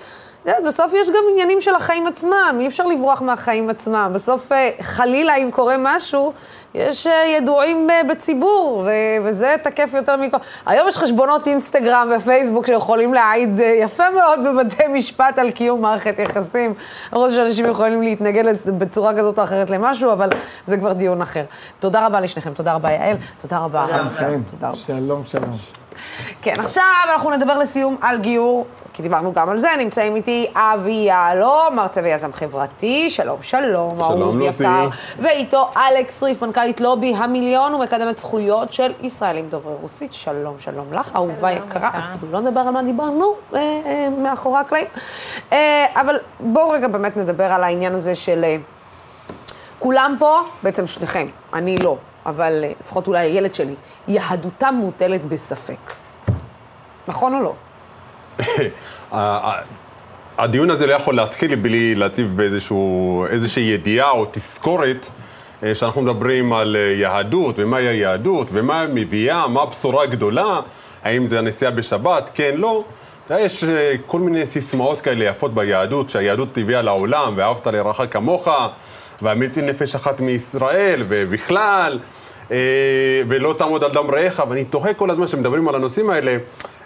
בסוף יש גם עניינים של החיים עצמם, אי אפשר לברוח מהחיים עצמם. בסוף, אה, חלילה, אם קורה משהו, יש אה, ידועים אה, בציבור, וזה תקף יותר מכל... היום יש חשבונות אינסטגרם ופייסבוק שיכולים להעיד יפה מאוד בבתי משפט על קיום מערכת יחסים. למרות שאנשים יכולים להתנגד בצורה כזאת או אחרת למשהו, אבל זה כבר דיון אחר. תודה רבה לשניכם, תודה רבה יעל, תודה רבה. תודה רבה. שלום, שלום. כן, עכשיו אנחנו נדבר לסיום על גיור. כי דיברנו גם על זה, נמצאים איתי אבי יהלום, מרצה ויזם חברתי, שלום, שלום, אהוב יקר. ואיתו אלכס ריף, מנכ"לית לובי המיליון ומקדמת זכויות של ישראלים דוברי רוסית, שלום, שלום לך, אהובה יקרה. לא נדבר על מה דיברנו אה, אה, מאחורי הקלעים. אה, אבל בואו רגע באמת נדבר על העניין הזה של... אה, כולם פה, בעצם שניכם, אני לא, אבל אה, לפחות אולי הילד שלי, יהדותם מוטלת בספק. נכון או לא? הדיון הזה לא יכול להתחיל בלי להציב איזושהי ידיעה או תזכורת אה, שאנחנו מדברים על אה, יהדות, ומהי היהדות, ומה היא מביאה, מה הבשורה הגדולה, האם זה הנסיעה בשבת, כן, לא. יש אה, כל מיני סיסמאות כאלה יפות ביהדות, שהיהדות הביאה לעולם, ואהבת לרעך כמוך, והמציל נפש אחת מישראל, ובכלל, ולא תעמוד על דם רעך, ואני תוהה כל הזמן כשמדברים על הנושאים האלה,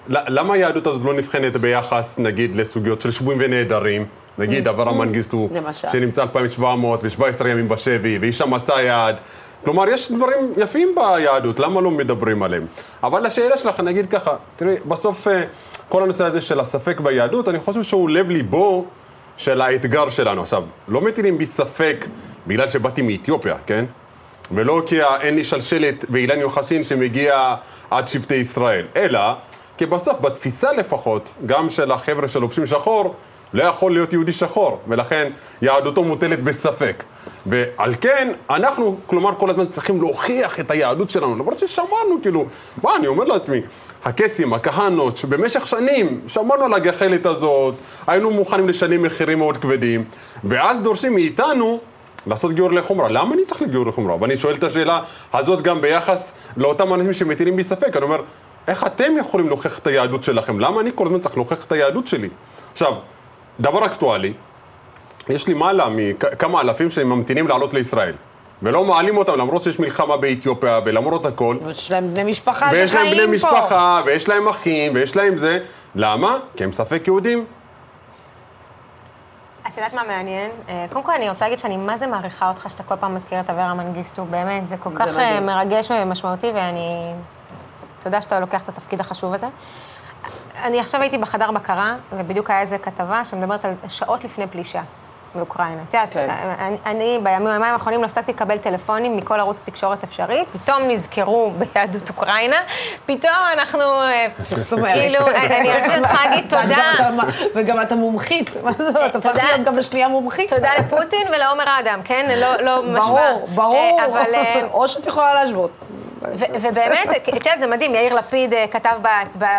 למה היהדות הזאת לא נבחנת ביחס, נגיד, לסוגיות של שבויים ונעדרים? נגיד, mm. אברהם מנגיסטו, שנמצא 2,717 ימים בשבי, ואישה מסע יד. כלומר, יש דברים יפים ביהדות, למה לא מדברים עליהם? אבל לשאלה שלך, אני אגיד ככה, תראי, בסוף אה, כל הנושא הזה של הספק ביהדות, אני חושב שהוא לב-ליבו של האתגר שלנו. עכשיו, לא מטילים בי ספק בגלל שבאתי מאתיופיה, כן? ולא כי אין לי שלשלת ואילן יוחסין שמגיע עד שבטי ישראל, אלא כי בסוף, בתפיסה לפחות, גם של החבר'ה שלובשים שחור, לא יכול להיות יהודי שחור, ולכן יהדותו מוטלת בספק. ועל כן, אנחנו, כלומר, כל הזמן צריכים להוכיח את היהדות שלנו, למרות ששמענו, כאילו, מה, אני אומר לעצמי, הקייסים, הכהנות, שבמשך שנים שמרנו על הגחלת הזאת, היינו מוכנים לשלם מחירים מאוד כבדים, ואז דורשים מאיתנו לעשות גיור לחומרה. למה אני צריך לגיור לחומרה? ואני שואל את השאלה הזאת גם ביחס לאותם אנשים שמטילים בי ספק. אני אומר, איך אתם יכולים להוכיח את היהדות שלכם? למה אני כל הזמן צריך להוכיח את היהדות שלי? עכשיו, דבר אקטואלי, יש לי מעלה מכמה אלפים שממתינים לעלות לישראל. ולא מעלים אותם למרות שיש מלחמה באתיופיה ולמרות הכל. יש להם בני משפחה שחיים פה. ויש להם בני משפחה, ויש להם אחים, ויש להם זה. למה? כי הם ספק יהודים. את יודעת מה מעניין? אה, קודם כל אני רוצה להגיד שאני מה זה מעריכה אותך שאתה כל פעם מזכיר את אברה מנגיסטו, באמת, זה כל זה כך מדהים. אה, מרגש ומשמעותי, ואני... תודה שאתה לוקח את התפקיד החשוב הזה. אני עכשיו הייתי בחדר בקרה, ובדיוק היה איזה כתבה שמדברת על שעות לפני פלישה. באוקראינה. את יודעת, כן. אני, אני בימים האחרונים לא הפסקתי לקבל טלפונים מכל ערוץ תקשורת אפשרי, פתאום נזכרו ביהדות אוקראינה, פתאום אנחנו... אה, זאת אומרת? כאילו, אני חושבת לך להגיד תודה. וגם אתה מומחית, את הפכת להיות גם בשנייה מומחית. תודה לפוטין ולעומר אדם, כן? לא, לא משווה. ברור, ברור. אה, או שאת יכולה להשוות. ובאמת, את יודעת, זה מדהים, יאיר לפיד אה, כתב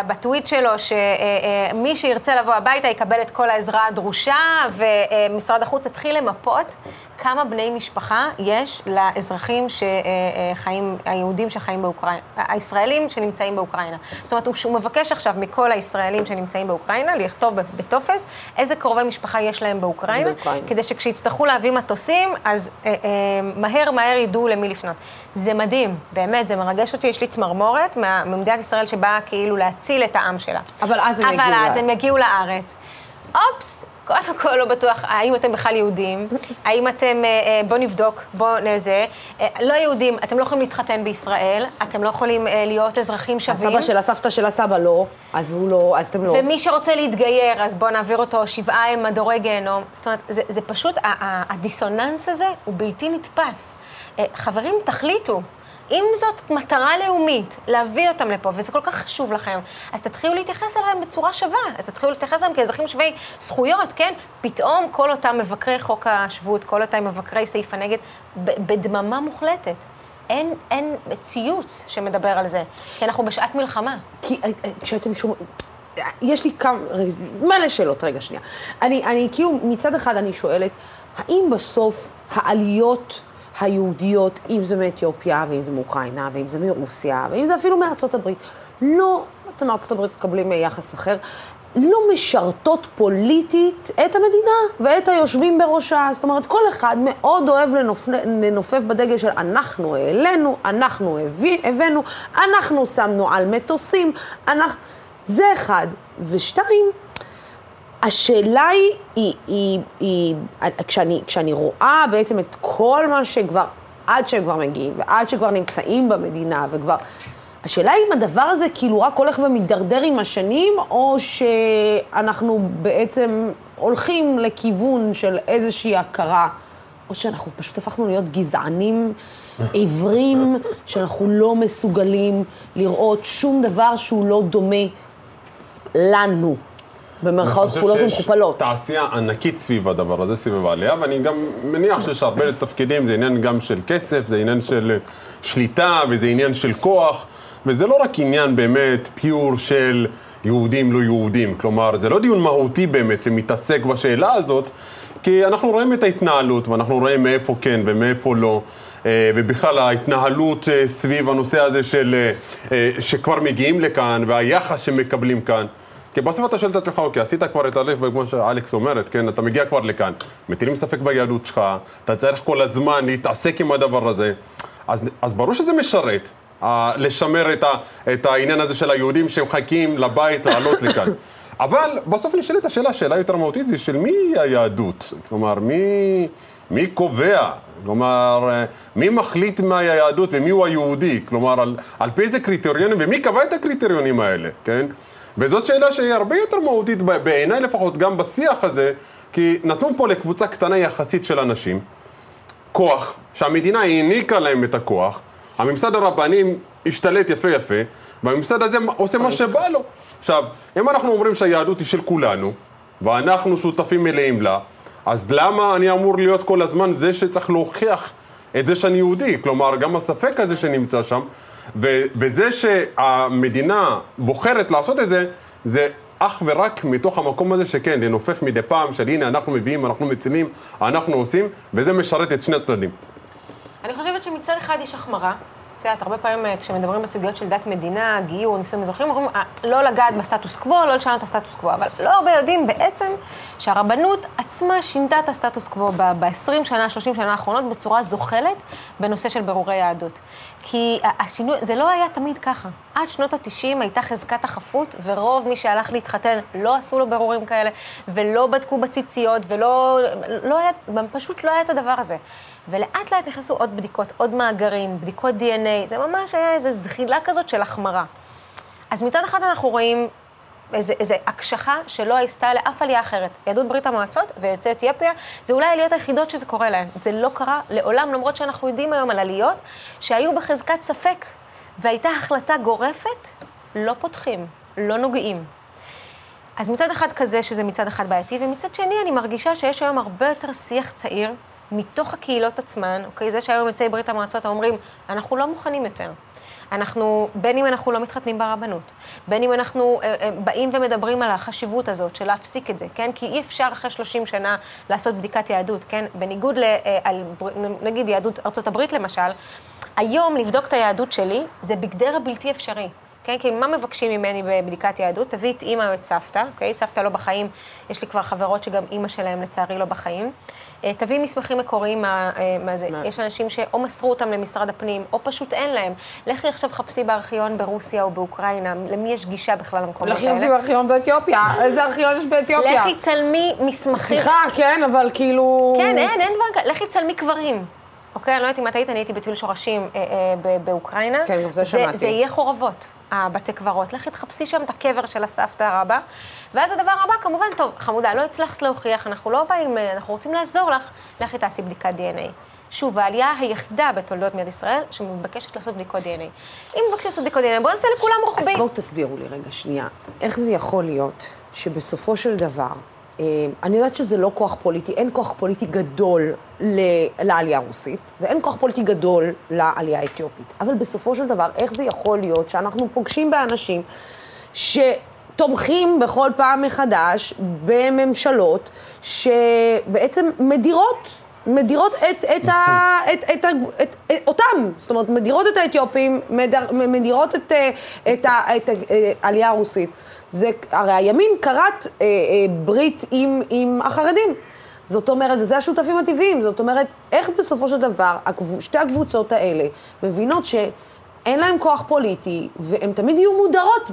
בטוויט שלו שמי שירצה לבוא הביתה יקבל את כל העזרה הדרושה, ומשרד החוץ התחיל למפות כמה בני משפחה יש לאזרחים שחיים, היהודים שחיים באוקראינה, הישראלים שנמצאים באוקראינה. זאת אומרת, הוא מבקש עכשיו מכל הישראלים שנמצאים באוקראינה לכתוב בטופס איזה קרובי משפחה יש להם באוקראינה, באוקראינה. כדי שכשיצטרכו להביא מטוסים, אז אה, אה, מהר מהר ידעו למי לפנות. זה מדהים, באמת, זה מרגש אותי, יש לי צמרמורת ממדינת ישראל שבאה כאילו להציל את העם שלה. אבל אז הם יגיעו לארץ. אבל אז הם יגיעו לארץ. אופס, קודם כל לא בטוח, האם אתם בכלל יהודים, האם אתם, אה, אה, בואו נבדוק, בואו נזה, אה, לא יהודים, אתם לא יכולים להתחתן בישראל, אתם לא יכולים להיות אזרחים שווים. הסבא של הסבתא של הסבא לא, אז הוא לא, אז אתם לא. ומי שרוצה להתגייר, אז בואו נעביר אותו שבעה עם מדורי גיהנום. זאת אומרת, זה, זה פשוט, הדיסוננס הזה הוא בלתי נתפס. חברים, תחליטו. אם זאת מטרה לאומית, להביא אותם לפה, וזה כל כך חשוב לכם, אז תתחילו להתייחס אליהם בצורה שווה. אז תתחילו להתייחס אליהם כאזרחים שווי זכויות, כן? פתאום כל אותם מבקרי חוק השבות, כל אותם מבקרי סעיף הנגד, בדממה מוחלטת. אין, אין ציוץ שמדבר על זה, כי אנחנו בשעת מלחמה. כי אה, אה, כשאתם שומעים... יש לי כמה, מלא שאלות, רגע, שנייה. אני, אני כאילו, מצד אחד אני שואלת, האם בסוף העליות היהודיות, אם זה מאתיופיה, ואם זה מאוקראינה, ואם זה מרוסיה, ואם זה אפילו מארצות הברית, לא, בעצם ארצות הברית מקבלים יחס אחר, לא משרתות פוליטית את המדינה ואת היושבים בראשה. זאת אומרת, כל אחד מאוד אוהב לנופ... לנופף בדגל של אנחנו העלינו, אנחנו הבאנו, אנחנו שמנו על מטוסים, אנחנו... זה אחד. ושתיים, השאלה היא, היא, היא, היא כשאני, כשאני רואה בעצם את כל מה שכבר, עד שהם כבר מגיעים, ועד שכבר נמצאים במדינה, וכבר... השאלה היא אם הדבר הזה כאילו רק הולך ומידרדר עם השנים, או שאנחנו בעצם הולכים לכיוון של איזושהי הכרה, או שאנחנו פשוט הפכנו להיות גזענים עיוורים, שאנחנו לא מסוגלים לראות שום דבר שהוא לא דומה לנו. במרכאות כפולות ומכופלות. תעשייה ענקית סביב הדבר הזה, סביב העלייה, ואני גם מניח שיש הרבה תפקידים, זה עניין גם של כסף, זה עניין של שליטה, וזה עניין של כוח, וזה לא רק עניין באמת פיור של יהודים לא יהודים, כלומר, זה לא דיון מהותי באמת שמתעסק בשאלה הזאת, כי אנחנו רואים את ההתנהלות, ואנחנו רואים מאיפה כן ומאיפה לא. אה, ובכלל ההתנהלות אה, סביב הנושא הזה של, אה, שכבר מגיעים לכאן והיחס שמקבלים כאן. כי בסוף אתה שואל את עצמך, אוקיי, עשית כבר את ההליך, וכמו שאלכס אומרת, כן, אתה מגיע כבר לכאן, מטילים ספק ביהדות שלך, אתה צריך כל הזמן להתעסק עם הדבר הזה, אז, אז ברור שזה משרת. uh, לשמר את, ה, את העניין הזה של היהודים שמחכים לבית לעלות לכאן. אבל בסוף נשאלת השאלה, השאלה יותר מהותית זה של מי היהדות? כלומר, מי, מי קובע? כלומר, מי מחליט מהי היהדות ומי הוא היהודי? כלומר, על, על פי איזה קריטריונים ומי קבע את הקריטריונים האלה, כן? וזאת שאלה שהיא הרבה יותר מהותית, בעיניי לפחות, גם בשיח הזה, כי נתנו פה לקבוצה קטנה יחסית של אנשים, כוח, שהמדינה העניקה להם את הכוח, הממסד הרבני השתלט יפה יפה, והממסד הזה עושה מה שבא לו. עכשיו, אם אנחנו אומרים שהיהדות היא של כולנו, ואנחנו שותפים מלאים לה, אז למה אני אמור להיות כל הזמן זה שצריך להוכיח את זה שאני יהודי? כלומר, גם הספק הזה שנמצא שם, וזה שהמדינה בוחרת לעשות את זה, זה אך ורק מתוך המקום הזה שכן, לנופף מדי פעם של הנה, אנחנו מביאים, אנחנו מצילים, אנחנו עושים, וזה משרת את שני הצדדים. אני חושבת שמצד אחד יש החמרה. את יודעת, הרבה פעמים אה, כשמדברים בסוגיות של דת מדינה, גיור, נישואים אזרחים, אומרים אה, לא לגעת בסטטוס קוו, לא לשנות את הסטטוס קוו. אבל לא הרבה יודעים בעצם שהרבנות עצמה שינתה את הסטטוס קוו ב-20 שנה, 30 שנה האחרונות בצורה זוחלת בנושא של ברורי יהדות. כי השינוי, זה לא היה תמיד ככה. עד שנות ה-90 הייתה חזקת החפות, ורוב מי שהלך להתחתן לא עשו לו ברורים כאלה, ולא בדקו בציציות, ולא, לא היה, פשוט לא היה את הדבר הזה. ולאט לאט נכנסו עוד בדיקות, עוד מאגרים, בדיקות DNA, זה ממש היה איזו זחילה כזאת של החמרה. אז מצד אחד אנחנו רואים איזה, איזה הקשחה שלא עשתה לאף עלייה אחרת. יהדות ברית המועצות ויוצאי אתיופיה, זה אולי העליות היחידות שזה קורה להן. זה לא קרה לעולם, למרות שאנחנו יודעים היום על עליות שהיו בחזקת ספק, והייתה החלטה גורפת, לא פותחים, לא נוגעים. אז מצד אחד כזה, שזה מצד אחד בעייתי, ומצד שני אני מרגישה שיש היום הרבה יותר שיח צעיר מתוך הקהילות עצמן, אוקיי? זה שהיום יוצאי ברית המועצות אומרים, אנחנו לא מוכנים יותר. אנחנו, בין אם אנחנו לא מתחתנים ברבנות, בין אם אנחנו אה, אה, באים ומדברים על החשיבות הזאת של להפסיק את זה, כן? כי אי אפשר אחרי 30 שנה לעשות בדיקת יהדות, כן? בניגוד ל... אה, על, נגיד יהדות ארצות הברית למשל, היום לבדוק את היהדות שלי זה בגדרה בלתי אפשרי. כן? כי מה מבקשים ממני בבדיקת יהדות? תביא את אימא או את סבתא, אוקיי? סבתא לא בחיים, יש לי כבר חברות שגם אימא שלהם לצערי לא בחיים. אה, תביא מסמכים מקוריים מה, אה, מה זה. מה? יש אנשים שאו מסרו אותם למשרד הפנים, או פשוט אין להם. לכי עכשיו חפשי בארכיון ברוסיה או באוקראינה, למי יש גישה בכלל למקומות האלה? לכי חפשי בארכיון באתיופיה, איזה ארכיון יש באתיופיה? לכי צלמי מסמכים. סליחה, כן, אבל כאילו... כן, אין, אין דבר כזה. לכי צלמי קברים. אוקיי, אני לא יודעת אם את היית, אני הייתי בטיול שורשים אה, אה, באוקראינה. כן, גם זה שמעתי. זה יהיה חורבות. הבתי קברות. לכי תחפשי שם את הקבר של הסבתא רבא. ואז הדבר הבא, כמובן, טוב, חמודה, לא הצלחת להוכיח, אנחנו לא באים, אנחנו רוצים לעזור לך, לכי תעשי בדיקת DNA. שוב, העלייה היחידה בתולדות מדינת ישראל שמבקשת לעשות בדיקות DNA. אם מבקשים לעשות בדיקות DNA, בואו נעשה לכולם רוחבי. אז בואו תסבירו לי רגע, שנייה. איך זה יכול להיות שבסופו של דבר, אה, אני יודעת שזה לא כוח פוליטי, אין כוח פוליטי גדול לעלייה הרוסית, ואין כוח פוליטי גדול לעלייה האתיופית. אבל בסופו של דבר, איך זה יכול להיות שאנחנו פוגשים באנשים שתומכים בכל פעם מחדש בממשלות שבעצם מדירות מדירות את, את, ה, את, את, את, את, את, אותם, זאת אומרת, מדירות את האתיופים, מדר, מדירות את, את, את, את העלייה הרוסית. זה, הרי הימין כרת אה, אה, ברית עם, עם החרדים. זאת אומרת, וזה השותפים הטבעיים, זאת אומרת, איך בסופו של דבר שתי הקבוצות האלה מבינות שאין להן כוח פוליטי, והן תמיד יהיו מודרות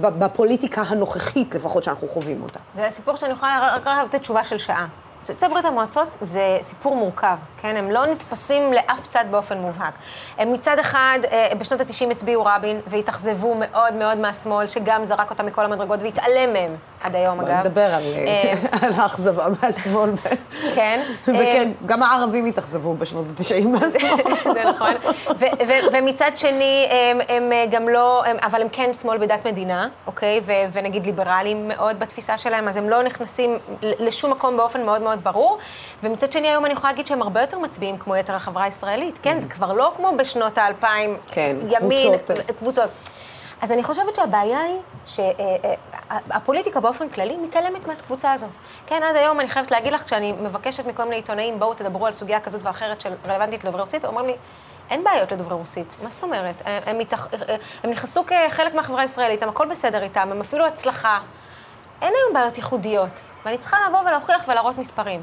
בפוליטיקה הנוכחית, לפחות שאנחנו חווים אותה. זה סיפור שאני יכולה רק לתת תשובה של שעה. יוצאי ברית המועצות זה סיפור מורכב, כן? הם לא נתפסים לאף צד באופן מובהק. הם מצד אחד, אה, בשנות ה-90 הצביעו רבין, והתאכזבו מאוד מאוד מהשמאל, שגם זרק אותם מכל המדרגות והתעלם מהם עד היום, אגב. נדבר על אה, האכזבה מהשמאל. כן. וגם הערבים התאכזבו בשנות ה-90 מהשמאל. זה נכון. ומצד שני, הם גם לא, אבל הם כן שמאל בדת מדינה, אוקיי? ונגיד ליברליים מאוד בתפיסה שלהם, אז הם לא נכנסים לשום מקום באופן מאוד מאוד ברור. ומצד שני, היום אני יכולה להגיד שהם הרבה יותר מצביעים כמו יתר החברה הישראלית. כן, זה כבר לא כמו בשנות האלפיים. כן, ימין, קבוצות. קבוצות. אז אני חושבת שהבעיה היא שהפוליטיקה באופן כללי מתעלמת מהקבוצה הזאת. כן, עד היום אני חייבת להגיד לך, כשאני מבקשת מכל מיני עיתונאים, בואו תדברו על סוגיה כזאת ואחרת של רלוונטית לדוברי רוסית, אומרים לי, אין בעיות לדוברי רוסית. מה זאת אומרת? הם, הם, מתח... הם נכנסו כחלק מהחברה הישראלית, הם הכל בסדר איתם, הם אפילו הצלחה. אין היום בעיות ייחודיות, ואני צריכה לבוא ולהוכיח ולהראות מספרים.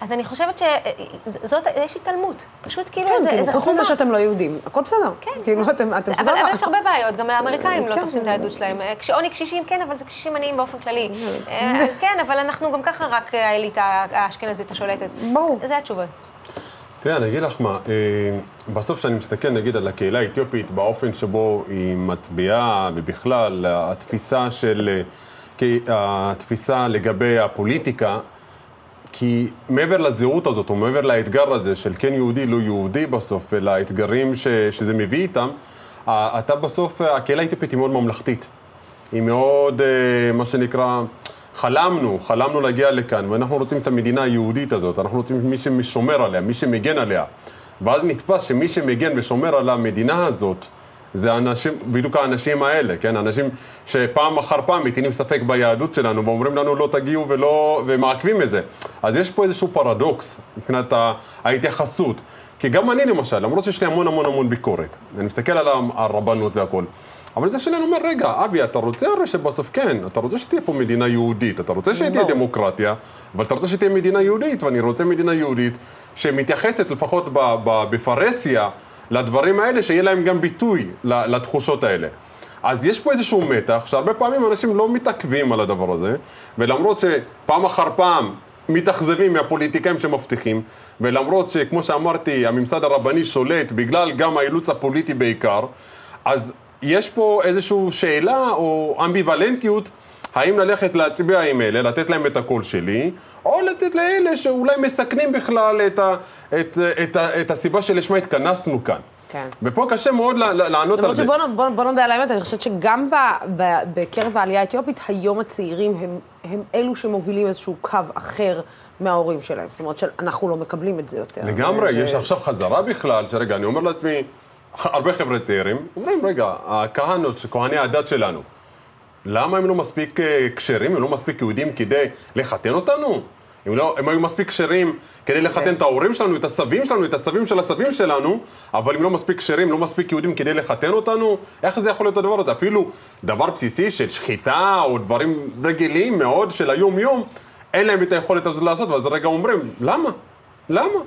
אז אני חושבת שזאת, יש התעלמות. פשוט כאילו כן, איזה, כאילו, איזה חוץ מזה שאתם לא יהודים, הכל בסדר. כן. כאילו, אתם, אתם סבבה. אבל, אבל יש הרבה בעיות, גם האמריקאים לא כן. תופסים את היהדות שלהם. עוני קשישים, כן, אבל זה קשישים עניים באופן כללי. אה, כן, אבל אנחנו גם ככה רק האליטה האשכנזית השולטת. ברור. זה התשובה. תראה, אני אגיד לך מה, אה, בסוף כשאני מסתכל נגיד על הקהילה האתיופית, באופן שבו היא מצביעה, ובכלל, התפיסה של, אה, התפיסה לגבי הפוליטיקה, כי מעבר לזהות הזאת, או מעבר לאתגר הזה של כן יהודי, לא יהודי בסוף, ולאתגרים ש, שזה מביא איתם, אתה בסוף, הקהילה האתיופית היא מאוד ממלכתית. היא מאוד, מה שנקרא, חלמנו, חלמנו להגיע לכאן, ואנחנו רוצים את המדינה היהודית הזאת, אנחנו רוצים מי ששומר עליה, מי שמגן עליה. ואז נתפס שמי שמגן ושומר על המדינה הזאת, זה אנשים, בדיוק האנשים האלה, כן? אנשים שפעם אחר פעם מטילים ספק ביהדות שלנו ואומרים לנו לא תגיעו ולא, ומעכבים את זה. אז יש פה איזשהו פרדוקס מבחינת ההתייחסות. כי גם אני למשל, למרות שיש לי המון המון המון ביקורת, אני מסתכל על הרבנות והכל, אבל זה שאני אומר, רגע, אבי, אתה רוצה הרי שבסוף כן, אתה רוצה שתהיה פה מדינה יהודית, אתה רוצה שתהיה דמוקרטיה, אבל אתה רוצה שתהיה מדינה יהודית, ואני רוצה מדינה יהודית שמתייחסת לפחות בפרהסיה לדברים האלה, שיהיה להם גם ביטוי לתחושות האלה. אז יש פה איזשהו מתח, שהרבה פעמים אנשים לא מתעכבים על הדבר הזה, ולמרות שפעם אחר פעם מתאכזבים מהפוליטיקאים שמבטיחים, ולמרות שכמו שאמרתי, הממסד הרבני שולט בגלל גם האילוץ הפוליטי בעיקר, אז יש פה איזושהי שאלה או אמביוולנטיות, האם ללכת להצביע עם אלה, לתת להם את הקול שלי, או לתת לאלה שאולי מסכנים בכלל את, ה, את, את, ה, את הסיבה שלשמה התכנסנו כאן. כן. ופה קשה מאוד לענות על זה. למרות שבוא בוא, בוא נודה על האמת, אני חושבת שגם ב, ב, בקרב העלייה האתיופית, היום הצעירים הם, הם אלו שמובילים איזשהו קו אחר מההורים שלהם. זאת אומרת שאנחנו לא מקבלים את זה יותר. לגמרי, זה... יש עכשיו חזרה בכלל, שרגע, אני אומר לעצמי, הרבה חבר'ה צעירים, אומרים, רגע, הכהנות, כהני הדת שלנו, למה הם לא מספיק אה, כשרים, הם לא מספיק יהודים כדי לחתן אותנו? הם, לא, הם היו מספיק כשרים כדי לחתן כן. את ההורים שלנו, את הסבים שלנו, את הסבים של הסבים שלנו, אבל הם לא מספיק כשרים, לא מספיק יהודים כדי לחתן אותנו, איך זה יכול להיות הדבר הזה? אפילו דבר בסיסי של שחיטה או דברים רגילים מאוד של היום-יום, אין להם את היכולת הזאת לעשות, ואז רגע אומרים, למה? למה?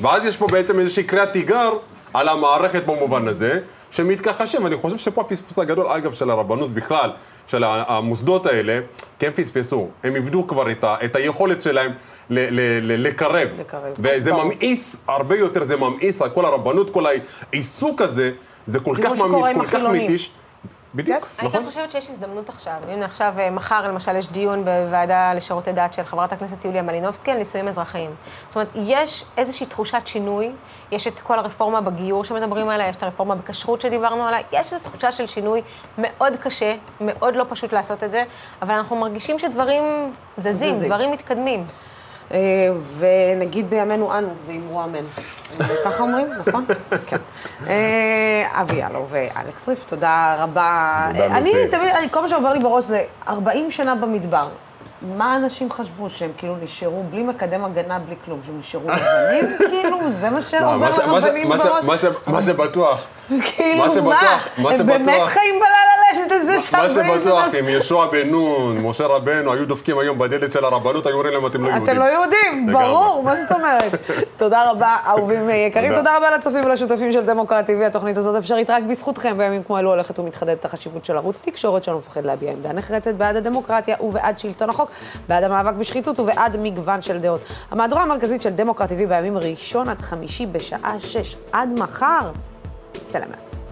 ואז יש פה בעצם איזושהי קריאת תיגר על המערכת במובן הזה, שמתכחשים. אני חושב שפה הפספוס הגדול, אגב, של הרבנות בכלל, של המוסדות האלה, כי הם פספסו. הם איבדו כבר את, ה, את היכולת שלהם ל, ל, ל, לקרב. לקרב. וזה טוב. ממאיס, הרבה יותר זה ממאיס, כל הרבנות, כל העיסוק הזה, זה כל כך ממאיס, כל כך מתיש. בדיוק. נכון. אני גם חושבת שיש הזדמנות עכשיו. הנה עכשיו, אה, מחר למשל יש דיון בוועדה לשירותי דת של חברת הכנסת יוליה מלינובסקי על נישואים אזרחיים. זאת אומרת, יש איזושהי תחושת שינוי, יש את כל הרפורמה בגיור שמדברים עליה, יש את הרפורמה בכשרות שדיברנו עליה, יש איזו תחושה של שינוי מאוד קשה, מאוד לא פשוט לעשות את זה, אבל אנחנו מרגישים שדברים זזים, זזים. דברים מתקדמים. אה, ונגיד בימינו אנו, ואמרו אמן. ככה אומרים, נכון? כן. אה, אבי יאלו ואלכס ריף, תודה רבה. אני תמיד, כל מה שעובר לי בראש זה 40 שנה במדבר. מה אנשים חשבו, שהם כאילו נשארו בלי מקדם הגנה, בלי כלום, שהם נשארו לבנים, כאילו, זה מה שעובר לרבנים בראש. מה שבטוח, כאילו, מה, הם באמת חיים בלילה לנד הזה שם. מה שבטוח, אם ישוע בן נון, משה רבנו, היו דופקים היום בדלת של הרבנות, היו אומרים להם, אתם לא יהודים. אתם לא יהודים, ברור, מה זאת אומרת? תודה רבה, אהובים יקרים. תודה רבה לצופים ולשותפים של דמוקרט TV. התוכנית הזאת אפשרית רק בזכותכם. בימים כמו אלו הולכת ומתחדדת החשיבות של ערוץ תקשורת שלא מפחד להביע עמדה נחרצת בעד הדמוקרטיה ובעד שלטון החוק, בעד המאבק בשחיתות ובעד מגוון של דעות. המהדורה המרכזית של דמוקרט TV בימים ראשון עד חמישי בשעה שש. עד מחר. سلامات.